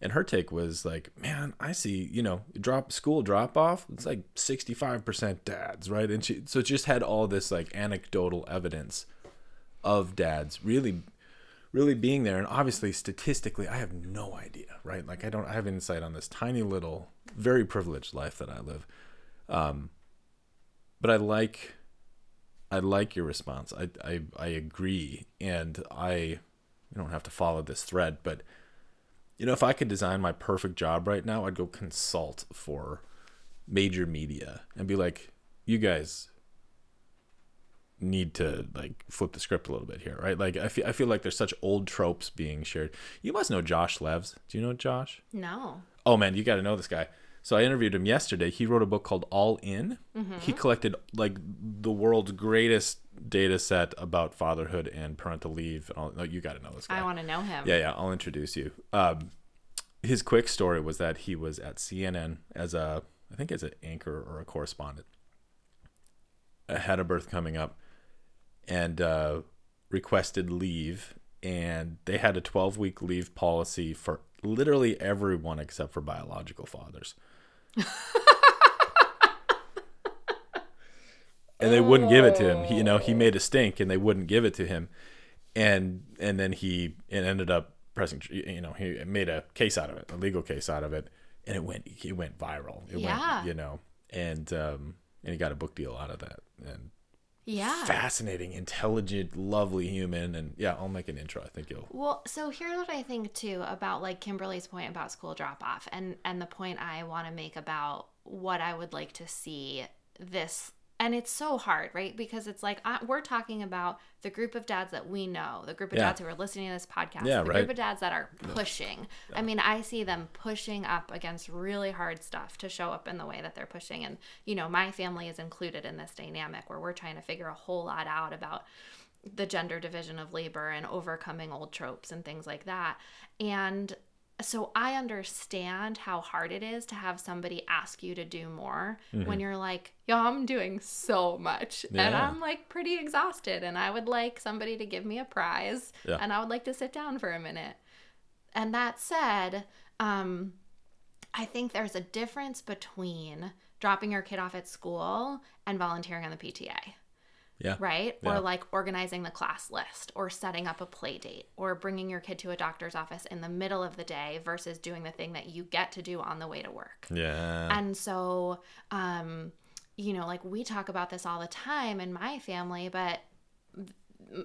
[SPEAKER 1] and her take was like, man, I see you know drop school drop off. It's like sixty five percent dads, right? And she so it just had all this like anecdotal evidence of dads really really being there and obviously statistically i have no idea right like i don't i have insight on this tiny little very privileged life that i live um but i like i like your response i i, I agree and i you don't have to follow this thread but you know if i could design my perfect job right now i'd go consult for major media and be like you guys need to like flip the script a little bit here, right? Like I feel I feel like there's such old tropes being shared. You must know Josh Levs. Do you know Josh?
[SPEAKER 2] No.
[SPEAKER 1] Oh man, you got to know this guy. So I interviewed him yesterday. He wrote a book called All In.
[SPEAKER 2] Mm-hmm.
[SPEAKER 1] He collected like the world's greatest data set about fatherhood and parental leave. All, no, you got to know this guy.
[SPEAKER 2] I want to know him.
[SPEAKER 1] Yeah, yeah, I'll introduce you. Um, his quick story was that he was at CNN as a, I think as an anchor or a correspondent, had a birth coming up, and uh, requested leave, and they had a 12 week leave policy for literally everyone except for biological fathers. And they wouldn't give it to him. He, you know, he made a stink, and they wouldn't give it to him, and and then he ended up pressing. You know, he made a case out of it, a legal case out of it, and it went it went viral. It
[SPEAKER 2] Yeah.
[SPEAKER 1] went, you know, and um, and he got a book deal out of that, and
[SPEAKER 2] Yeah.
[SPEAKER 1] fascinating, intelligent, lovely human, and yeah, I'll make an intro. I think you'll.
[SPEAKER 2] Well, so here's what I think too about like Kimberly's point about school drop off and and the point I want to make about what I would like to see this and it's so hard, right? Because it's like I, we're talking about the group of dads that we know, the group of
[SPEAKER 1] Yeah.
[SPEAKER 2] dads who are listening to this podcast,
[SPEAKER 1] Yeah,
[SPEAKER 2] the
[SPEAKER 1] right.
[SPEAKER 2] group of dads that are pushing. I mean, I see them pushing up against really hard stuff to show up in the way that they're pushing. And, you know, my family is included in this dynamic where we're trying to figure a whole lot out about the gender division of labor and overcoming old tropes and things like that. And so I understand how hard it is to have somebody ask you to do more when you're like, yo, I'm doing so much. And I'm like pretty exhausted. And I would like somebody to give me a prize.
[SPEAKER 1] Yeah.
[SPEAKER 2] And I would like to sit down for a minute. And that said, um, I think there's a difference between dropping your kid off at school and volunteering on the PTA
[SPEAKER 1] Yeah.
[SPEAKER 2] right?
[SPEAKER 1] Yeah.
[SPEAKER 2] Or like organizing the class list or setting up a play date or bringing your kid to a doctor's office in the middle of the day versus doing the thing that you get to do on the way to work.
[SPEAKER 1] Yeah.
[SPEAKER 2] And so, um, you know, like we talk about this all the time in my family, but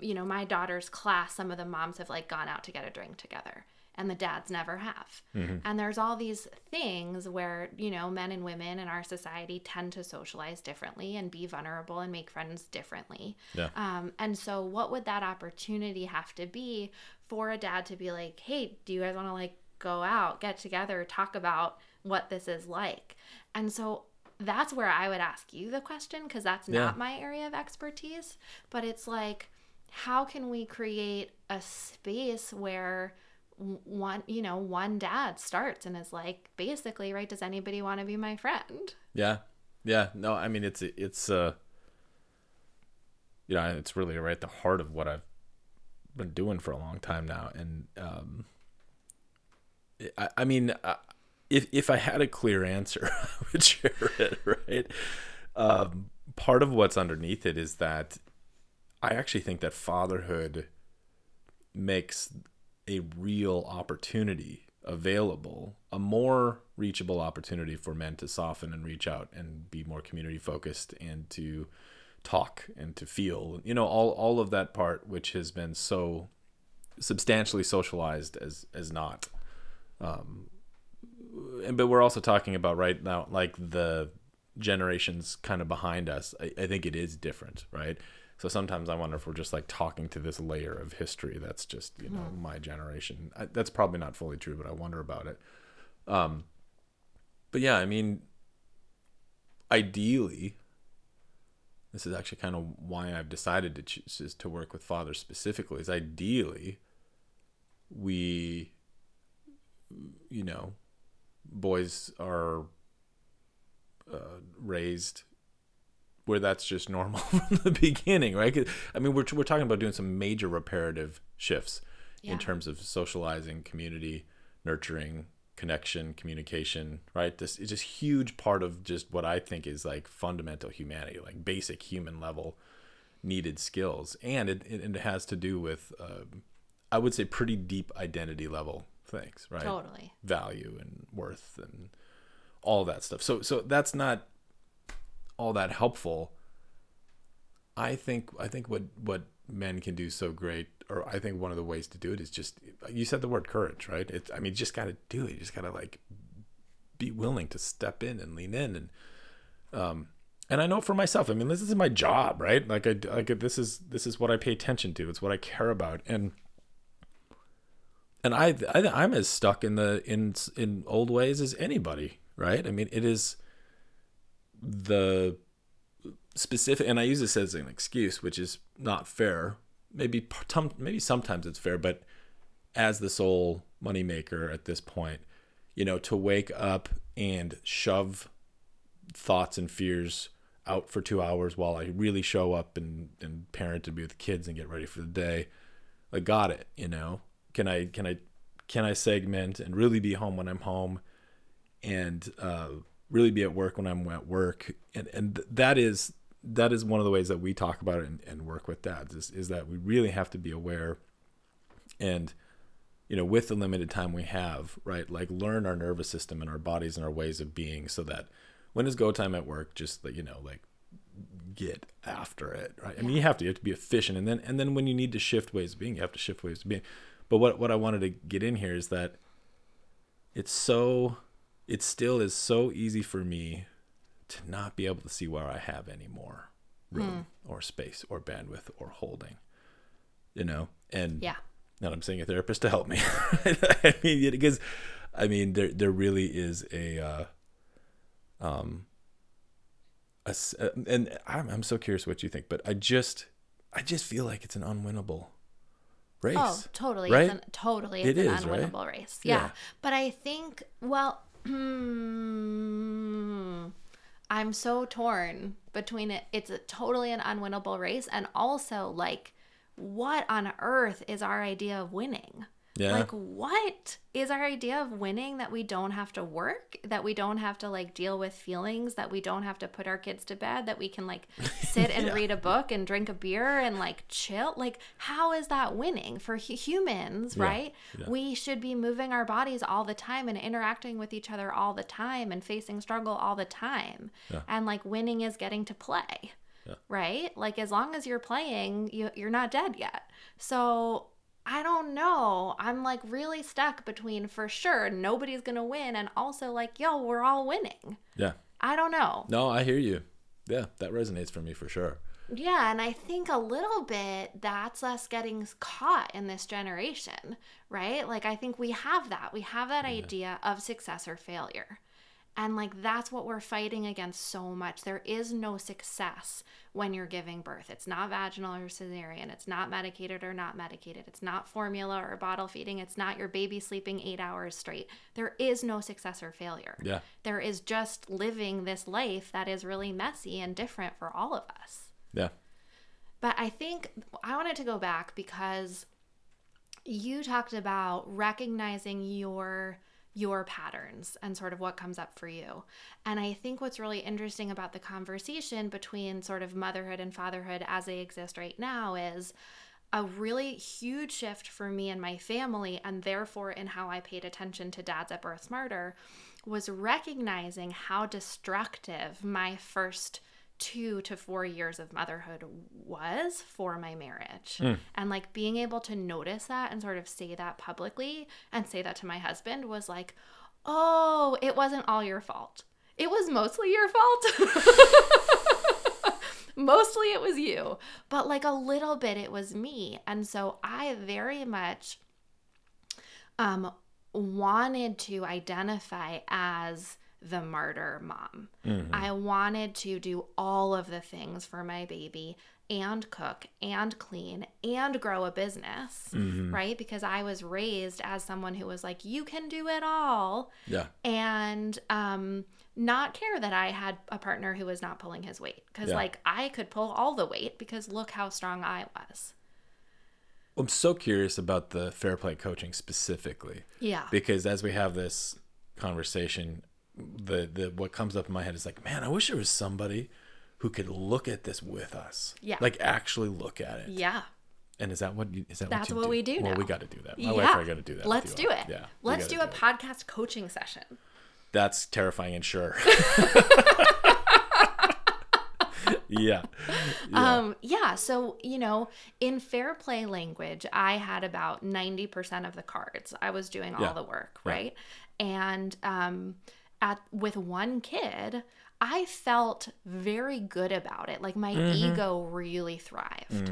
[SPEAKER 2] you know, my daughter's class, some of the moms have like gone out to get a drink together and the dads never have. And there's all these things where, you know, men and women in our society tend to socialize differently and be vulnerable and make friends differently.
[SPEAKER 1] Yeah.
[SPEAKER 2] Um, and so, what would that opportunity have to be for a dad to be like, hey, do you guys want to like go out, get together, talk about what this is like? And so, that's where I would ask you the question because that's
[SPEAKER 1] Yeah.
[SPEAKER 2] not my area of expertise. But it's like, how can we create a space where one, you know, one dad starts and is like, basically, right? Does anybody want to be my friend?
[SPEAKER 1] Yeah, yeah. No, I mean it's it's uh, you know, it's really right at the heart of what I've been doing for a long time now, and um, I, I mean, uh, if if I had a clear answer, [laughs] I would share it. Right. Um, part of what's underneath it is that I actually think that fatherhood makes a real opportunity available, a more reachable opportunity for men to soften and reach out and be more community focused and to talk and to feel, you know, all, all of that part, which has been so substantially socialized as, as not. Um, and, but we're also talking about right now, like the generations kind of behind us. I, I think it is different, right? So sometimes I wonder if we're just like talking to this layer of history that's just you know my generation. I, that's probably not fully true, but I wonder about it. Um, but yeah, I mean, ideally, this is actually kind of why I've decided to choose to work with fathers specifically. Is ideally, we, you know, boys are uh, raised where that's just normal [laughs] from the beginning, right? I mean, we're we're talking about doing some major reparative shifts
[SPEAKER 2] Yeah.
[SPEAKER 1] in terms of socializing, community, nurturing, connection, communication, right? This is just huge part of just what I think is like fundamental humanity, like basic human level needed skills, and it it, it has to do with, um, I would say, pretty deep identity level things, right?
[SPEAKER 2] Totally.
[SPEAKER 1] value and worth and all that stuff. So so that's not all that helpful. I think I think what what men can do so great, or I think one of the ways to do it is just you said the word courage, right? It's I mean, just got to do it. You just got to like be willing to step in and lean in and um and I know for myself. I mean, this is my job, right? Like I like this is this is what I pay attention to. It's what I care about and and I, I I'm as stuck in the in in old ways as anybody, right? I mean, it is the specific, and I use this as an excuse, which is not fair. Maybe maybe sometimes it's fair, but as the sole moneymaker at this point, you know, to wake up and shove thoughts and fears out for two hours while I really show up and, and parent and be with the kids and get ready for the day. I got it, you know. Can I can I can I segment and really be home when I'm home and uh, really be at work when I'm at work. And and that is that is one of the ways that we talk about it and, and work with dads is, is that we really have to be aware and you know with the limited time we have right like learn our nervous system and our bodies and our ways of being so that when is go time at work just that you know like get after it right? I mean you have to you have to be efficient and then and then when you need to shift ways of being you have to shift ways of being. But what what i wanted to get in here is that it's so it still is so easy for me to not be able to see where i have any more room or space or bandwidth or holding you know and
[SPEAKER 2] Yeah.
[SPEAKER 1] and I'm seeing a therapist to help me. [laughs] I mean, because I mean, there there really is a, uh, um, a uh, and I'm I'm so curious what you think, but I just I just feel like it's an unwinnable race.
[SPEAKER 2] Oh, totally.
[SPEAKER 1] right?
[SPEAKER 2] It's an, totally.
[SPEAKER 1] It
[SPEAKER 2] It's an
[SPEAKER 1] is, right?
[SPEAKER 2] unwinnable race. Yeah.
[SPEAKER 1] Yeah.
[SPEAKER 2] But I think, well, Hmm. I'm so torn between it. It's a totally an unwinnable race. And also, like, what on earth is our idea of winning?
[SPEAKER 1] Yeah.
[SPEAKER 2] Like, what is our idea of winning that we don't have to work, that we don't have to like deal with feelings, that we don't have to put our kids to bed, that we can like [laughs] sit and read a book and drink a beer and like chill? Like, how is that winning for hu- humans,
[SPEAKER 1] Yeah,
[SPEAKER 2] right?
[SPEAKER 1] yeah.
[SPEAKER 2] We should be moving our bodies all the time and interacting with each other all the time and facing struggle all the time.
[SPEAKER 1] Yeah.
[SPEAKER 2] And like, winning is getting to play.
[SPEAKER 1] Yeah.
[SPEAKER 2] Right? Like as long as you're playing, you you're not dead yet. So I don't know. I'm like really stuck between for sure nobody's gonna win and also like, yo, we're all winning.
[SPEAKER 1] yeah.
[SPEAKER 2] I don't know.
[SPEAKER 1] No, I hear you. Yeah, that resonates for me for sure.
[SPEAKER 2] Yeah, and I think a little bit that's us getting caught in this generation, right? Like I think we have that. We have that idea of success or failure. And like that's what we're fighting against so much. There is no success when you're giving birth. It's not vaginal or cesarean. It's not medicated or not medicated. It's not formula or bottle feeding. It's not your baby sleeping eight hours straight. There is no success or failure.
[SPEAKER 1] Yeah.
[SPEAKER 2] There is just living this life that is really messy and different for all of us.
[SPEAKER 1] Yeah.
[SPEAKER 2] But I think I wanted to go back because you talked about recognizing your your patterns and sort of what comes up for you. And I think what's really interesting about the conversation between sort of motherhood and fatherhood as they exist right now is a really huge shift for me and my family, and therefore in how I paid attention to dads at Birth Smarter, was recognizing how destructive my first two to four years of motherhood was for my marriage. Mm. And like being able to notice that and sort of say that publicly and say that to my husband was like, oh, it wasn't all your fault. It was mostly your fault. [laughs] mostly it was you, but like a little bit it was me. And so I very much um wanted to identify as the martyr mom. Mm-hmm. I wanted to do all of the things for my baby and cook and clean and grow a business, mm-hmm. right? Because I was raised as someone who was like, you can do it all.
[SPEAKER 1] Yeah.
[SPEAKER 2] And um, not care that I had a partner who was not pulling his weight. Because, yeah. like, I could pull all the weight because look how strong I was.
[SPEAKER 1] I'm so curious about the fair play coaching specifically.
[SPEAKER 2] Yeah.
[SPEAKER 1] Because as we have this conversation, the the what comes up in my head is like, man, I wish there was somebody who could look at this with us.
[SPEAKER 2] Yeah.
[SPEAKER 1] Like actually look at it.
[SPEAKER 2] Yeah.
[SPEAKER 1] And is that what you, is that
[SPEAKER 2] That's
[SPEAKER 1] what,
[SPEAKER 2] what
[SPEAKER 1] do?
[SPEAKER 2] we do
[SPEAKER 1] Well,
[SPEAKER 2] now.
[SPEAKER 1] we got to do that. My
[SPEAKER 2] yeah.
[SPEAKER 1] wife and I got to do that.
[SPEAKER 2] Let's do it.
[SPEAKER 1] Yeah.
[SPEAKER 2] Let's do a
[SPEAKER 1] do
[SPEAKER 2] podcast coaching session.
[SPEAKER 1] That's terrifying and sure. [laughs] [laughs] yeah.
[SPEAKER 2] yeah. Um yeah, so you know, in fair play language, I had about 90% of the cards. I was doing all
[SPEAKER 1] Yeah.
[SPEAKER 2] the work, right? And um at with one kid, I felt very good about it. Like my ego really thrived.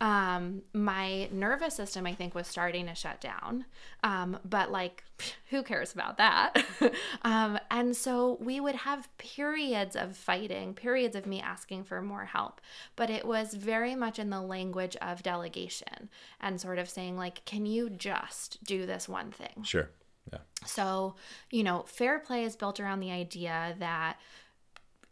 [SPEAKER 2] Um, my nervous system, I think, was starting to shut down. Um, but like, [laughs] who cares about that? [laughs] um, and so we would have periods of fighting, periods of me asking for more help. But it was very much in the language of delegation and sort of saying, like, can you just do this one thing?
[SPEAKER 1] Sure. Yeah.
[SPEAKER 2] So, you know, fair play is built around the idea that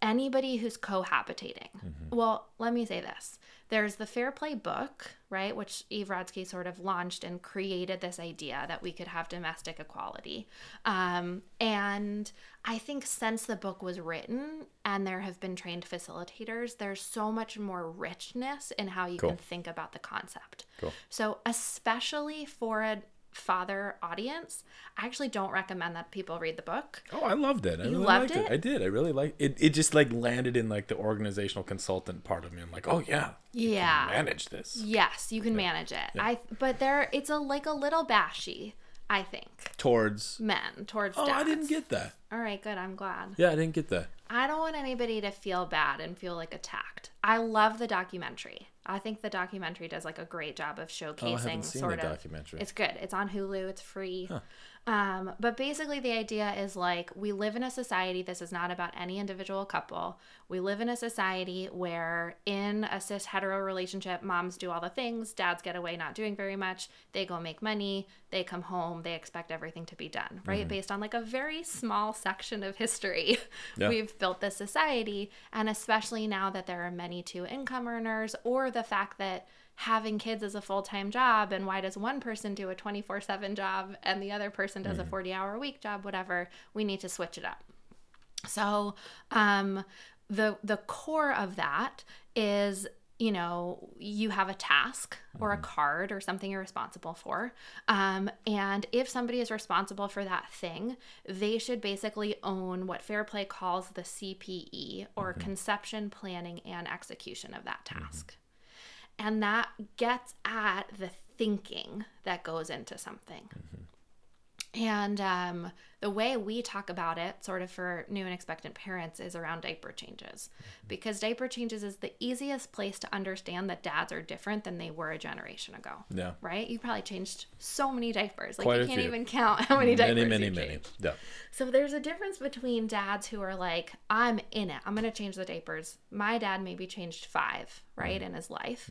[SPEAKER 2] anybody who's cohabitating. Well, let me say this. There's the Fair Play book, right, which Eve Rodsky sort of launched and created this idea that we could have domestic equality. Um, and I think since the book was written and there have been trained facilitators, there's so much more richness in how you
[SPEAKER 1] Cool.
[SPEAKER 2] can think about the concept.
[SPEAKER 1] Cool.
[SPEAKER 2] So, especially for a father audience, I actually don't recommend that people read the book.
[SPEAKER 1] Oh, I loved it. I
[SPEAKER 2] You
[SPEAKER 1] really
[SPEAKER 2] loved
[SPEAKER 1] it?
[SPEAKER 2] it?
[SPEAKER 1] I did. I really liked it. It just like landed in like the organizational consultant part of me. I'm like, oh yeah,
[SPEAKER 2] Yeah.
[SPEAKER 1] manage this
[SPEAKER 2] Yes, you can manage it. I but there it's a like a little bashy, I think.
[SPEAKER 1] towards.
[SPEAKER 2] Men towards
[SPEAKER 1] Oh,
[SPEAKER 2] dads.
[SPEAKER 1] I didn't get that.
[SPEAKER 2] All right, good. I'm glad.
[SPEAKER 1] Yeah, I didn't get that.
[SPEAKER 2] I don't want anybody to feel bad and feel like attacked. I love the documentary. I think the documentary does like a great job of showcasing
[SPEAKER 1] Oh, I seen
[SPEAKER 2] sort
[SPEAKER 1] the
[SPEAKER 2] of
[SPEAKER 1] documentary.
[SPEAKER 2] It's good. It's on Hulu. It's free. Um, but basically, the idea is like we live in a society. This is not about any individual couple. We live in a society where, in a cis hetero relationship, moms do all the things, dads get away not doing very much. They go make money. They come home. They expect everything to be done, right?
[SPEAKER 1] Mm-hmm.
[SPEAKER 2] Based on like a very small section of history,
[SPEAKER 1] Yeah. [laughs]
[SPEAKER 2] we've built this society. And especially now that there are many two income earners, or the fact that having kids is a full time job, and why does one person do a 24 7 job and the other person does a 40 hour week job, whatever, we need to switch it up. So, um, the the core of that is you know you have a task or a mm-hmm. card or something you're responsible for um, and if somebody is responsible for that thing they should basically own what fair play calls the cpe or mm-hmm. conception planning and execution of that mm-hmm. task. And that gets at the thinking that goes into something And um, the way we talk about it, sort of for new and expectant parents, is around diaper changes. Because diaper changes is the easiest place to understand that dads are different than they were a generation ago.
[SPEAKER 1] Yeah.
[SPEAKER 2] Right? You probably changed so many diapers. Like
[SPEAKER 1] Quite
[SPEAKER 2] you can't
[SPEAKER 1] few.
[SPEAKER 2] even count how many diapers
[SPEAKER 1] Many, many, many. Yeah.
[SPEAKER 2] So there's a difference between dads who are like, I'm in it. I'm going to change the diapers. My dad maybe changed five, right, in his life.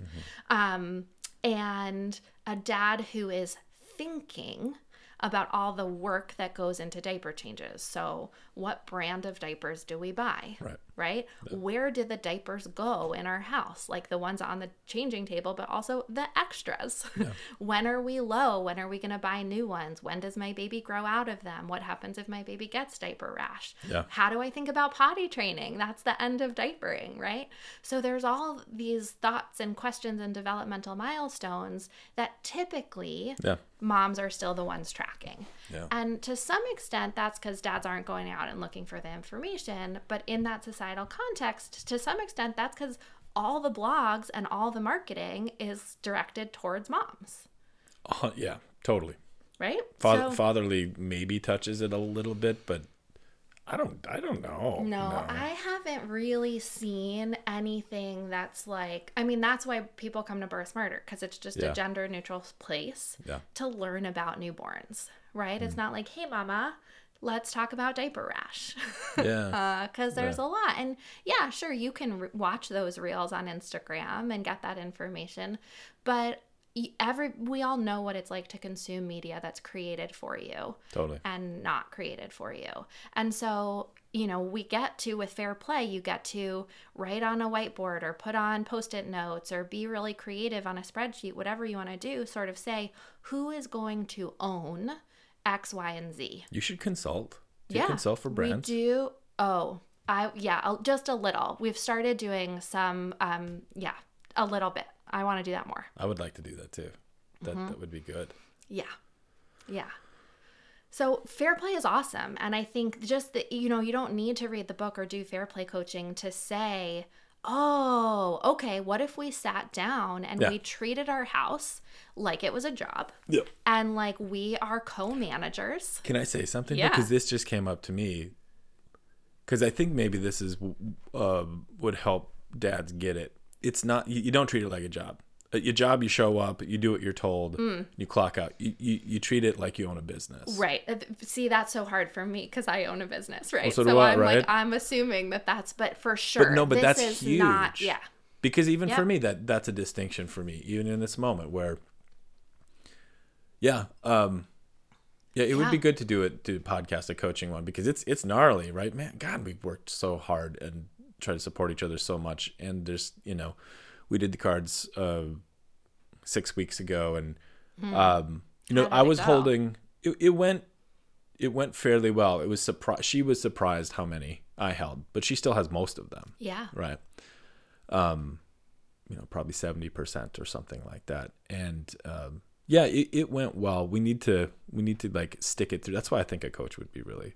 [SPEAKER 2] Um, and a dad who is thinking about all the work that goes into diaper changes. So, what brand of diapers do we buy?
[SPEAKER 1] Right.
[SPEAKER 2] Right? Where did the diapers go in our house? Like the ones on the changing table, but also the extras. [laughs] Yeah. when are we low? When are we going to buy new ones? When does my baby grow out of them? What happens if my baby gets diaper rash?
[SPEAKER 1] Yeah.
[SPEAKER 2] How do I think about potty training? That's the end of diapering, right? So there's all these thoughts and questions and developmental milestones that typically
[SPEAKER 1] Yeah.
[SPEAKER 2] Moms are still the ones tracking.
[SPEAKER 1] Yeah.
[SPEAKER 2] And to some extent, that's because dads aren't going out and looking for the information. But in that societal context, to some extent, that's because all the blogs and all the marketing is directed towards moms,
[SPEAKER 1] Uh, yeah. Totally.
[SPEAKER 2] right?
[SPEAKER 1] Father,
[SPEAKER 2] So-
[SPEAKER 1] fatherly maybe touches it a little bit, but I don't. I don't know.
[SPEAKER 2] No, I haven't really seen anything that's like. I mean, that's why people come to Birth Smarter because it's just
[SPEAKER 1] Yeah.
[SPEAKER 2] a gender neutral place
[SPEAKER 1] Yeah.
[SPEAKER 2] to learn about newborns, right? It's mm. not like, hey, mama, let's talk about diaper rash.
[SPEAKER 1] Yeah. [laughs]
[SPEAKER 2] Uh, because there's a lot. And yeah, sure, you can re- watch those reels on Instagram and get that information, but every we all know what it's like to consume media that's created for you
[SPEAKER 1] totally.
[SPEAKER 2] and not created for you. And so, you know, we get to with fair play, you get to write on a whiteboard or put on post-it notes or be really creative on a spreadsheet, whatever you want to do, sort of say who is going to own X, Y, and Z.
[SPEAKER 1] You should consult. Do you consult for brands?
[SPEAKER 2] We do. Oh, I yeah, just a little. We've started doing some. Um, yeah, a little bit. I want to do that more.
[SPEAKER 1] I would like to do that too. That
[SPEAKER 2] Mm-hmm.
[SPEAKER 1] that would be good.
[SPEAKER 2] Yeah, yeah. So fair play is awesome, and I think just that you know you don't need to read the book or do fair play coaching to say. Oh, okay. What if we sat down and
[SPEAKER 1] Yeah.
[SPEAKER 2] we treated our house like it was a job
[SPEAKER 1] Yep.
[SPEAKER 2] and like we are co managers?
[SPEAKER 1] Can I say something?
[SPEAKER 2] Yeah.
[SPEAKER 1] Because this just came up to me. Because I think maybe this is uh, would help dads get it. It's not you, you don't treat it like a job. At your job, you show up, you do what you're told, you clock out. You, you you treat it like you own a business.
[SPEAKER 2] Right. Uh, See, that's so hard for me because I own a business, right?
[SPEAKER 1] so do I,
[SPEAKER 2] I'm
[SPEAKER 1] right?
[SPEAKER 2] like, I'm assuming that that's, but for sure.
[SPEAKER 1] But no, but
[SPEAKER 2] this
[SPEAKER 1] that's
[SPEAKER 2] is
[SPEAKER 1] huge.
[SPEAKER 2] Not, yeah.
[SPEAKER 1] Because even for me, that that's a distinction for me, even in this moment where, yeah, um, yeah, it would be good to do it, do a podcast, a coaching one, because it's it's gnarly, right? Man, God, we've worked so hard and try to support each other so much, and there's you know, we did the cards uh, six weeks ago, and um, you know, I was
[SPEAKER 2] go?
[SPEAKER 1] holding it. It went it went fairly well. It was surprised. She was surprised how many I held, but she still has most of them
[SPEAKER 2] Yeah.
[SPEAKER 1] right um you know probably 70% or something like that and um yeah it, it went well we need to we need to like stick it through that's why i think a coach would be really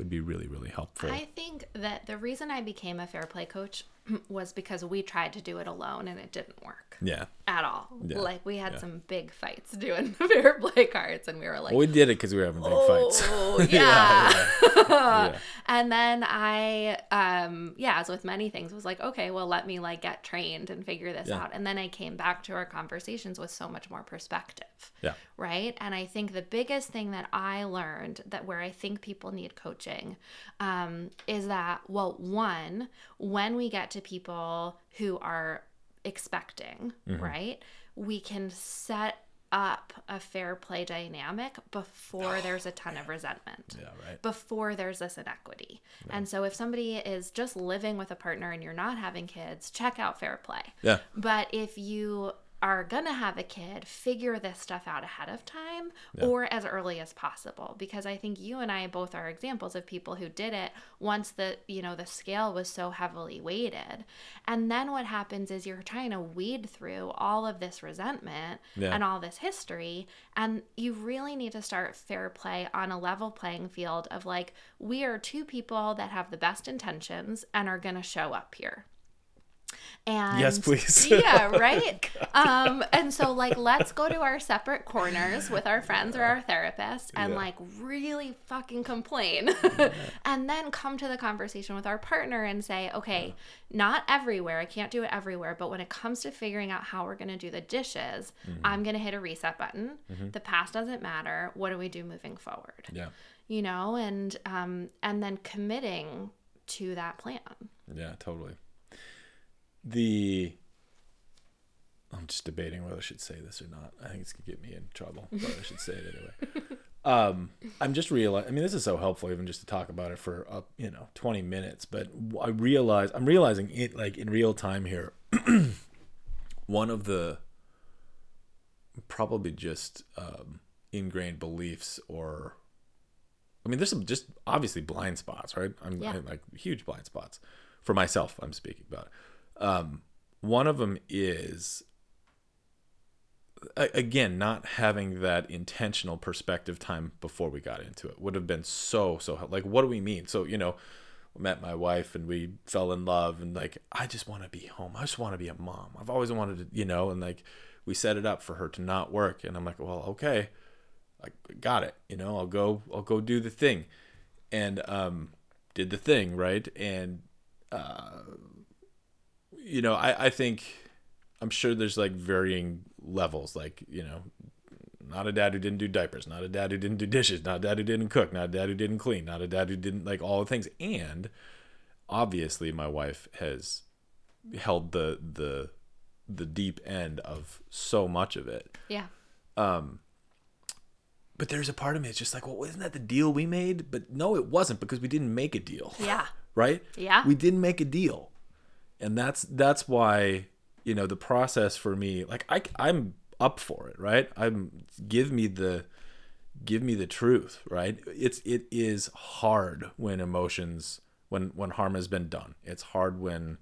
[SPEAKER 1] would be really really helpful.
[SPEAKER 2] I think that the reason I became a fair play coach [clears throat] was because we tried to do it alone and it didn't work
[SPEAKER 1] yeah
[SPEAKER 2] at all.
[SPEAKER 1] Yeah.
[SPEAKER 2] Like we had
[SPEAKER 1] Yeah.
[SPEAKER 2] some big fights doing [laughs] fair play cards and we were like,
[SPEAKER 1] well, we did it because we were having big fights
[SPEAKER 2] Oh, [laughs] yeah. [laughs]
[SPEAKER 1] yeah.
[SPEAKER 2] and then I, um, yeah, as with many things, was like, okay, well, let me like get trained and figure this out. And then I came back to our conversations with so much more perspective.
[SPEAKER 1] yeah
[SPEAKER 2] Right. And I think the biggest thing that I learned that where I think people need coaching um, is that, well, one, when we get to people who are expecting,
[SPEAKER 1] Mm-hmm.
[SPEAKER 2] right, we can set up a fair play dynamic before there's a ton of resentment
[SPEAKER 1] yeah right
[SPEAKER 2] before there's this inequity. And so if somebody is just living with a partner and you're not having kids, check out fair play.
[SPEAKER 1] yeah
[SPEAKER 2] But if you are going to have a kid, figure this stuff out ahead of time or as early as possible because I think you and I both are examples of people who did it once the, you know, the scale was so heavily weighted. And then what happens is you're trying to weed through all of this resentment
[SPEAKER 1] Yeah.
[SPEAKER 2] and all this history and you really need to start fair play on a level playing field of like we are two people that have the best intentions and are going to show up here And
[SPEAKER 1] Yes, please. [laughs]
[SPEAKER 2] yeah, [laughs] right. um, and so like let's go to our separate corners with our friends or our therapist and
[SPEAKER 1] Yeah.
[SPEAKER 2] like really fucking complain. [laughs] and then come to the conversation with our partner and say, okay, not everywhere. I can't do it everywhere, but when it comes to figuring out how we're gonna do the dishes,
[SPEAKER 1] Mm-hmm.
[SPEAKER 2] I'm gonna hit a reset button. The past doesn't matter. What do we do moving forward?
[SPEAKER 1] Yeah.
[SPEAKER 2] You know, and um and then committing to that plan.
[SPEAKER 1] Yeah, totally. The I'm just debating whether I should say this or not. I think it's gonna get me in trouble, but I should say it anyway. [laughs] Um, I'm just realizing. I mean, this is so helpful, even just to talk about it for you know 20 minutes. But I realize I'm realizing it like in real time here. [clears throat] one of the probably just um, ingrained beliefs or I mean, there's some just obviously blind spots, right? I'm
[SPEAKER 2] Yeah.
[SPEAKER 1] Like huge blind spots for myself. I'm speaking about. Um, one of them is again not having that intentional perspective time before we got into it would have been so so like what do we mean? So you know met my wife and we fell in love and like i just want to be home. I just want to be a mom. I've always wanted to you know and like we set it up for her to not work and i'm like well okay. I got it. You know, I'll go, I'll go do the thing, and um, did the thing right. And uh, you know, I I think I'm sure there's like varying levels. Like you know, not a dad who didn't do diapers, not a dad who didn't do dishes, not a dad who didn't cook, not a dad who didn't clean, not a dad who didn't like all the things. And obviously, my wife has held the the the deep end of so much of it
[SPEAKER 2] Yeah.
[SPEAKER 1] Um but there's a part of me that's just like, well, isn't that the deal we made? But no, it wasn't because we didn't make a deal.
[SPEAKER 2] Yeah. [laughs]
[SPEAKER 1] Right?
[SPEAKER 2] Yeah.
[SPEAKER 1] We didn't make a deal. And that's that's why, you know, the process for me, like I I'm up for it, right? I'm give me the give me the truth, right? It's it is hard when emotions when when harm has been done. It's hard when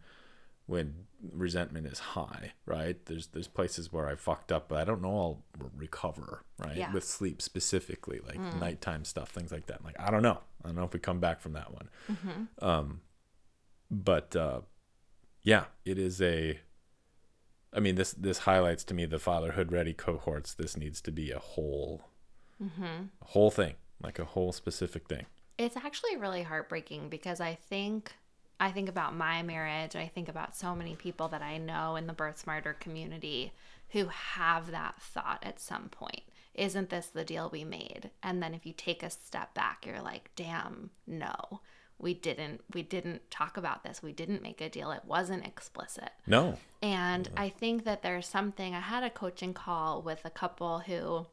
[SPEAKER 1] when resentment is high, right? There's there's places where I fucked up, but I don't know I'll recover, right?
[SPEAKER 2] Yeah.
[SPEAKER 1] With sleep specifically, like nighttime stuff, things like that. Like I don't know. I don't know if we come back from that one. Um, but uh, yeah, it is a. I mean, this this highlights to me the fatherhood ready cohorts. This needs to be a whole, mm-hmm. a whole thing, like a whole specific thing.
[SPEAKER 2] It's actually really heartbreaking because I think I think about my marriage. I think about so many people that I know in the Birth Smarter community who have that thought at some point. Isn't this the deal we made? And then if you take a step back, you're like, "Damn, no. We didn't we didn't talk about this. We didn't make a deal. It wasn't explicit."
[SPEAKER 1] No,
[SPEAKER 2] And I think that there's something, I had a coaching call with a couple who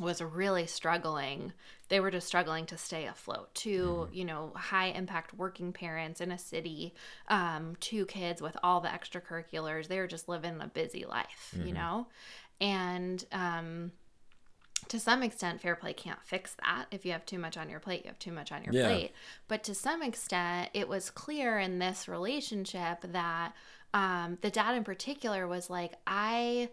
[SPEAKER 2] was really struggling. They were just struggling to stay afloat. 2 you know, high impact working parents in a city, um, two kids with all the extracurriculars. They were just living a busy life, you know? And, um, to some extent, fair play can't fix that. If you have too much on your plate, you have too much on your
[SPEAKER 1] Yeah.
[SPEAKER 2] plate. But to some extent, it was clear in this relationship that um, the dad in particular was like, I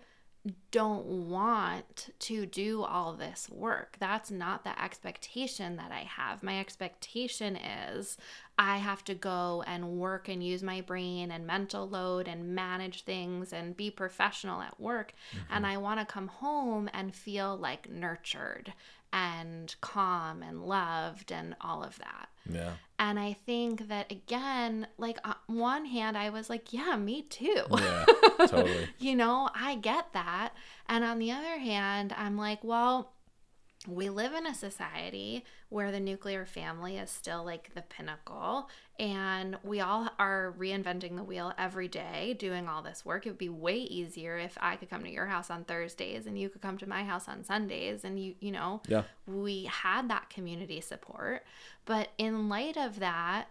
[SPEAKER 2] don't want to do all this work. That's not the expectation that I have. My expectation is I have to go and work and use my brain and mental load and manage things and be professional at work. And mm-hmm. I want to come home and feel like nurtured and calm and loved and all of that.
[SPEAKER 1] yeah,
[SPEAKER 2] And I think that again, like on one hand, I was like, yeah, me too.
[SPEAKER 1] yeah, [laughs] totally.
[SPEAKER 2] you know, I get that. And on the other hand, I'm like, well, we live in a society where the nuclear family is still like the pinnacle and we all are reinventing the wheel every day doing all this work it would be way easier if i could come to your house on thursdays and you could come to my house on sundays and you you know
[SPEAKER 1] Yeah.
[SPEAKER 2] we had that community support but in light of that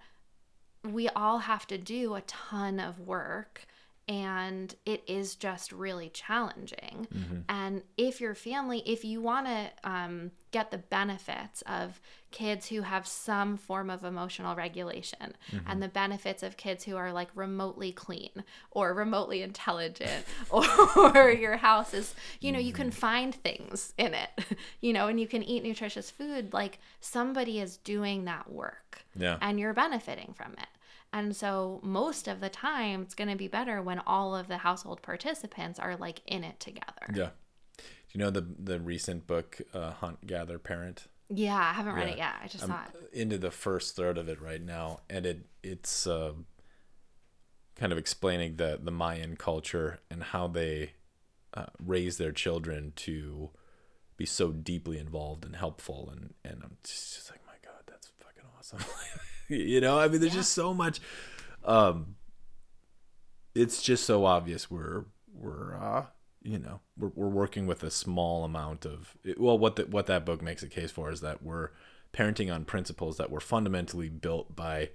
[SPEAKER 2] we all have to do a ton of work and it is just really challenging mm-hmm. and if your family if you want to um, get the benefits of kids who have some form of emotional regulation and mm-hmm. the benefits of kids who are like remotely clean or remotely intelligent [laughs] or your house is you know you can mm-hmm. find things in it [laughs] you know and you can eat nutritious food like somebody is doing that work
[SPEAKER 1] Yeah.
[SPEAKER 2] and you're benefiting from it. And so most of the time it's going to be better when all of the household participants are like in it together.
[SPEAKER 1] Yeah. Do you know the the recent book uh, Hunt Gather Parent?
[SPEAKER 2] Yeah, I haven't read
[SPEAKER 1] Yeah.
[SPEAKER 2] it yet. I just
[SPEAKER 1] I'm
[SPEAKER 2] saw it.
[SPEAKER 1] into the first third of it right now, and it it's uh, kind of explaining the the Mayan culture and how they uh, raise their children to be so deeply involved and helpful, and and I'm just, just like, my God, that's fucking awesome. [laughs] you know, I mean, there's just so much. Um, it's just so obvious we're we're uh you know we're, we're working with a small amount of well what the, what that book makes a case for is that we're parenting on principles that were fundamentally built by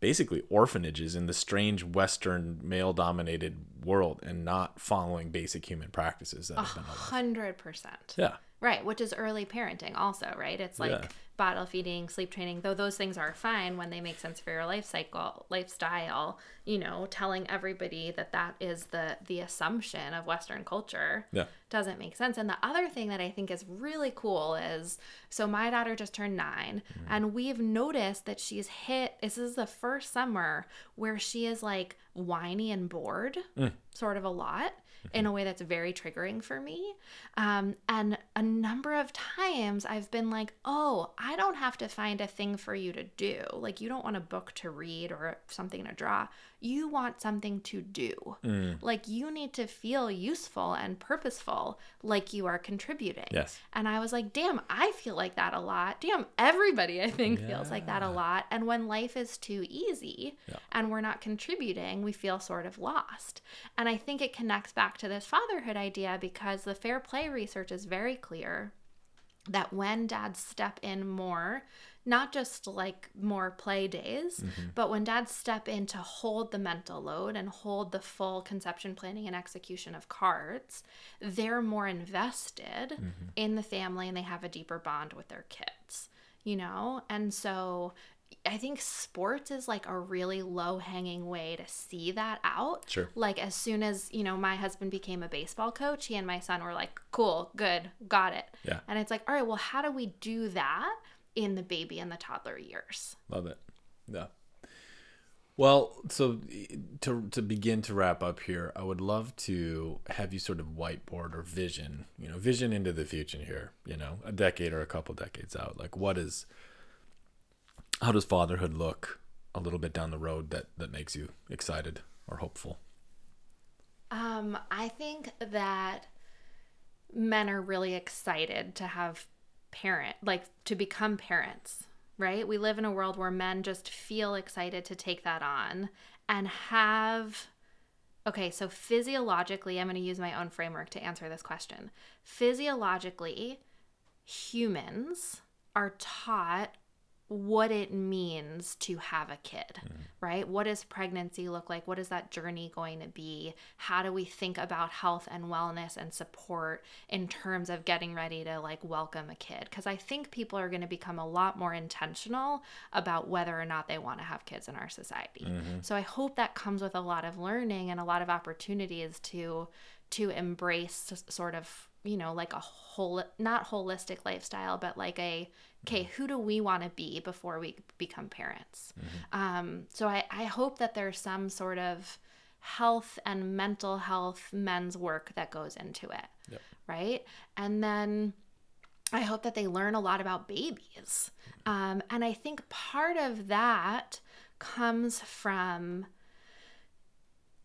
[SPEAKER 1] basically orphanages in the strange western male dominated world and not following basic human practices that have been.
[SPEAKER 2] Hundred percent.
[SPEAKER 1] yeah
[SPEAKER 2] Right, which is early parenting also, right? It's like
[SPEAKER 1] Yeah.
[SPEAKER 2] Bottle feeding, sleep training, though those things are fine when they make sense for your life cycle, lifestyle, you know, telling everybody that that is the the assumption of western culture.
[SPEAKER 1] Yeah.
[SPEAKER 2] Doesn't make sense. And the other thing that I think is really cool is so my daughter just turned 9 mm-hmm. and we've noticed that she's hit this is the first summer where she is like whiny and bored mm. sort of a lot in a way that's very triggering for me. Um, and a number of times I've been like, oh, I don't have to find a thing for you to do. Like, you don't want a book to read or something to draw. You want something to do. Mm. Like, you need to feel useful and purposeful, like you are contributing.
[SPEAKER 1] yes
[SPEAKER 2] And I was like, damn, I feel like that a lot. Damn, everybody I think feels like that a lot. And when life is too easy
[SPEAKER 1] Yeah.
[SPEAKER 2] and we're not contributing, we feel sort of lost. And I think it connects back to this fatherhood idea because the fair play research is very clear that when dads step in more, not just like more play days, mm-hmm. but when dads step in to hold the mental load and hold the full conception planning and execution of cards, they're more invested mm-hmm. in the family and they have a deeper bond with their kids, you know? And so I think sports is like a really low hanging way to see that out.
[SPEAKER 1] Sure.
[SPEAKER 2] Like as soon as, you know, my husband became a baseball coach, he and my son were like, cool, good, got it.
[SPEAKER 1] Yeah.
[SPEAKER 2] And it's like, all right, well, how do we do that in the baby and the toddler years?
[SPEAKER 1] Love it. Yeah. Well, so to to begin to wrap up here, I would love to have you sort of whiteboard or vision, you know, vision into the future here, you know, a decade or a couple decades out. Like what is how does fatherhood look a little bit down the road that that makes you excited or hopeful?
[SPEAKER 2] Um, I think that men are really excited to have parent, like to become parents, right? We live in a world where men just feel excited to take that on and have Okay, so physiologically, I'm going to use my own framework to answer this question. Physiologically, humans are taught what it means to have a kid, mm-hmm. right? What does pregnancy look like? What is that journey going to be? How do we think about health and wellness and support in terms of getting ready to like welcome a kid? Because I think people are going to become a lot more intentional about whether or not they want to have kids in our society. Mm-hmm. So I hope that comes with a lot of learning and a lot of opportunities to to embrace sort of you know like a whole not holistic lifestyle but like a okay who do we want to be before we become parents um, so I, I hope that there's some sort of health and mental health men's work that goes into it
[SPEAKER 1] Yep.
[SPEAKER 2] right and then I hope that they learn a lot about babies. Um, and I think part of that comes from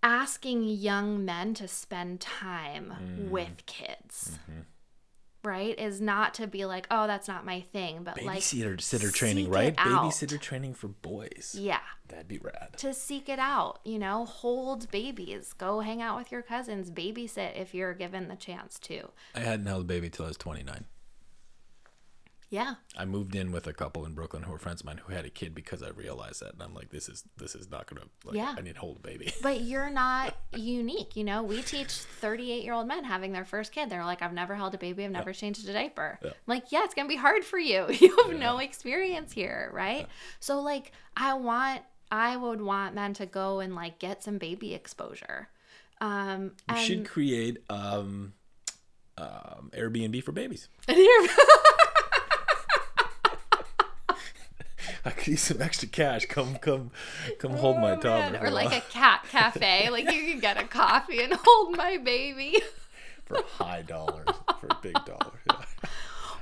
[SPEAKER 2] asking young men to spend time with kids. Right? Is not to be like, oh, that's not my thing, but like
[SPEAKER 1] Babysitter sitter training, right? Babysitter training for boys.
[SPEAKER 2] Yeah.
[SPEAKER 1] That'd be rad.
[SPEAKER 2] To seek it out, you know, hold babies, go hang out with your cousins, babysit if you're given the chance to.
[SPEAKER 1] I hadn't held a baby till I was 29.
[SPEAKER 2] Yeah.
[SPEAKER 1] I moved in with a couple in Brooklyn who were friends of mine who had a kid because I realized that, and I'm like, this is this is not gonna. Like,
[SPEAKER 2] Yeah.
[SPEAKER 1] I need to hold a baby.
[SPEAKER 2] But you're [laughs] not unique. You know, we teach 38 year old men having their first kid. They're like, I've never held a baby. I've never changed a diaper.
[SPEAKER 1] Yeah.
[SPEAKER 2] I'm like, yeah, it's going to be hard for you. [laughs] You have no experience here. Right. So, like, I want, I would want men to go and like get some baby exposure. Um,
[SPEAKER 1] We
[SPEAKER 2] and
[SPEAKER 1] should create um, um, Airbnb for babies. [laughs] I could use some extra cash. Come, come, come hold oh, my
[SPEAKER 2] Oh,
[SPEAKER 1] toddler.
[SPEAKER 2] Or like a cat cafe. like you can get a coffee and [laughs] hold my baby.
[SPEAKER 1] for high dollars, for big dollars. Yeah.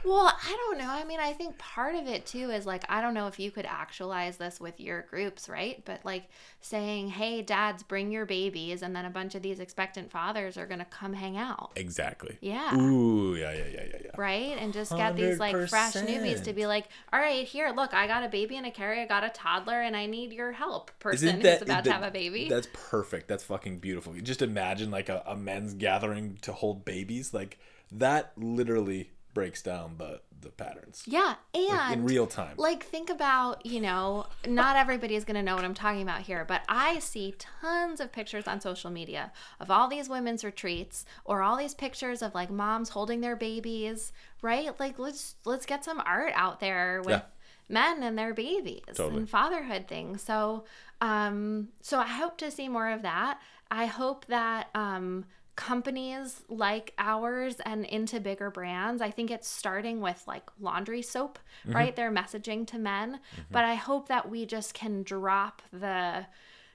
[SPEAKER 2] Well, I don't know. I mean, I think part of it too is like, I don't know if you could actualize this with your groups, right? But like saying, hey, dads, bring your babies. And then a bunch of these expectant fathers are going to come hang out.
[SPEAKER 1] Exactly.
[SPEAKER 2] Yeah.
[SPEAKER 1] Ooh, yeah, yeah, yeah, yeah, yeah.
[SPEAKER 2] Right. And just get these like fresh newbies to be like, all right, here, look, I got a baby in a carrier, I got a toddler, and I need your help, person
[SPEAKER 1] Isn't
[SPEAKER 2] who's
[SPEAKER 1] that
[SPEAKER 2] about to have a baby.
[SPEAKER 1] That's perfect. That's fucking beautiful. You just imagine like a, a men's gathering to hold babies. Like that literally breaks down the the patterns
[SPEAKER 2] Yeah. And
[SPEAKER 1] like, in real time.
[SPEAKER 2] like think about you know not everybody is going to know what i'm talking about here but i see tons of pictures on social media of all these women's retreats or all these pictures of like moms holding their babies right like let's let's get some art out there with
[SPEAKER 1] Yeah.
[SPEAKER 2] men and their babies
[SPEAKER 1] Totally.
[SPEAKER 2] and fatherhood things so um so i hope to see more of that i hope that um companies like ours and into bigger brands i think it's starting with like laundry soap mm-hmm. right? They're messaging to men. Mm-hmm. But i hope that we just can drop the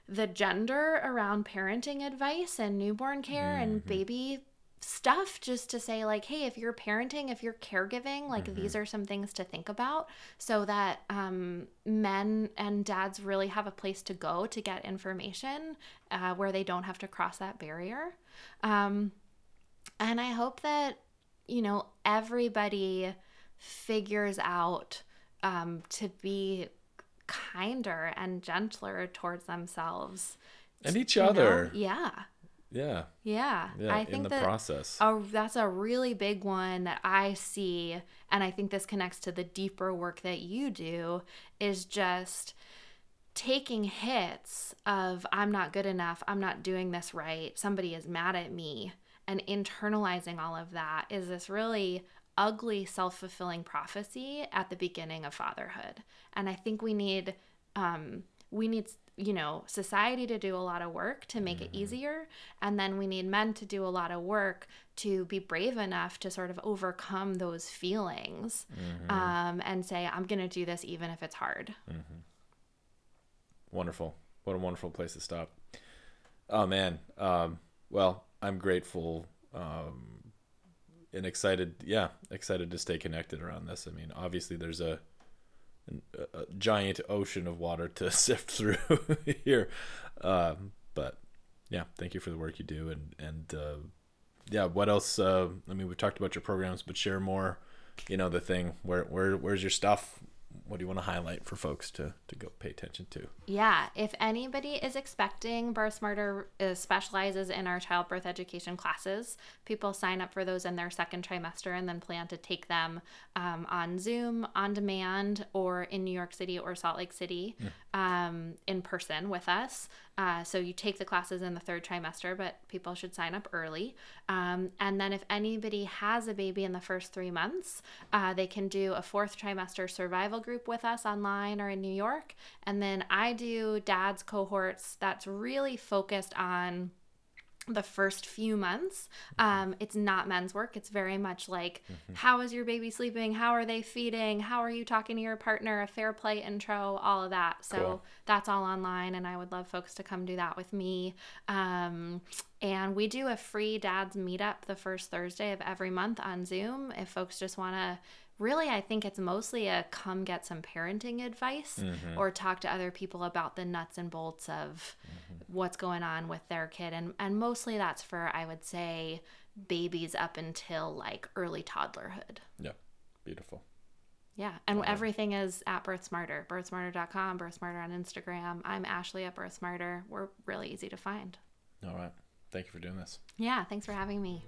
[SPEAKER 2] the gender around parenting advice and newborn care and mm-hmm. baby stuff just to say like hey if you're parenting if you're caregiving like these are some things to think about so that um, men and dads really have a place to go to get information uh, where they don't have to cross that barrier um, and i hope that you know everybody figures out um, to be kinder and gentler towards themselves
[SPEAKER 1] and each
[SPEAKER 2] you know?
[SPEAKER 1] other.
[SPEAKER 2] yeah
[SPEAKER 1] Yeah.
[SPEAKER 2] yeah,
[SPEAKER 1] Yeah.
[SPEAKER 2] I
[SPEAKER 1] in
[SPEAKER 2] think
[SPEAKER 1] the
[SPEAKER 2] that
[SPEAKER 1] process.
[SPEAKER 2] a, that's a really big one that I see, and I think this connects to the deeper work that you do, is just taking hits of I'm not good enough, I'm not doing this right, somebody is mad at me, and internalizing all of that is this really ugly self fulfilling prophecy at the beginning of fatherhood. And I think we need, um, we need, you know, society to do a lot of work to make it easier. And then we need men to do a lot of work to be brave enough to sort of overcome those feelings um, and say, I'm going to do this even if it's hard.
[SPEAKER 1] Wonderful. What a wonderful place to stop. Oh man. Um, well, I'm grateful um, and excited. Yeah, excited to stay connected around this. I mean, obviously, there's a a, giant ocean of water to [laughs] sift through [laughs] here, um, but yeah, thank you for the work you do, and and uh, yeah, what else? Uh, I mean, we've talked about your programs, but share more. You know, the thing where where where's your stuff? What do you want to highlight for folks to to go pay attention to?
[SPEAKER 2] Yeah, if anybody is expecting, Birth Smarter uh, specializes in our childbirth education classes. People sign up for those in their second trimester and then plan to take them um, on Zoom, on demand, or in New York City or Salt Lake City um, in person with us. Uh, so you take the classes in the third trimester, but people should sign up early. Um, and then if anybody has a baby in the first three months, uh, they can do a fourth trimester survival group with us online or in New York. And then I do dad's cohorts that's really focused on the first few months. Um, it's not men's work. It's very much like, how is your baby sleeping? How are they feeding? How are you talking to your partner? A fair play intro, all of that. So
[SPEAKER 1] Cool.
[SPEAKER 2] that's all online, and I would love folks to come do that with me. Um, and we do a free dad's meetup the first Thursday of every month on Zoom. If folks just want to, really, I think it's mostly a come get some parenting advice mm-hmm. or talk to other people about the nuts and bolts of mm-hmm. what's going on with their kid. And, and mostly that's for, I would say, babies up until like early toddlerhood.
[SPEAKER 1] Yeah, beautiful.
[SPEAKER 2] Yeah, and everything is at Birth Smarter, birthsmarter.com, Birth Smarter on Instagram. I'm Ashley at Birth Smarter. We're really easy to find.
[SPEAKER 1] All right, thank you for doing this.
[SPEAKER 2] Yeah, thanks for having me.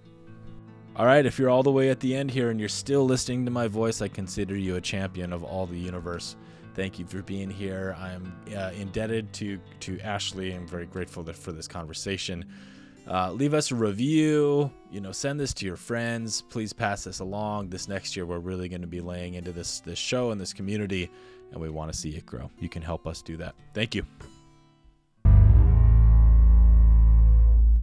[SPEAKER 1] All right, if you're all the way at the end here and you're still listening to my voice, I consider you a champion of all the universe. Thank you for being here. I'm uh, indebted to to Ashley. I'm very grateful for this conversation. Uh, leave us a review. You know, send this to your friends. Please pass this along. This next year, we're really going to be laying into this this show and this community, and we want to see it grow. You can help us do that. Thank you.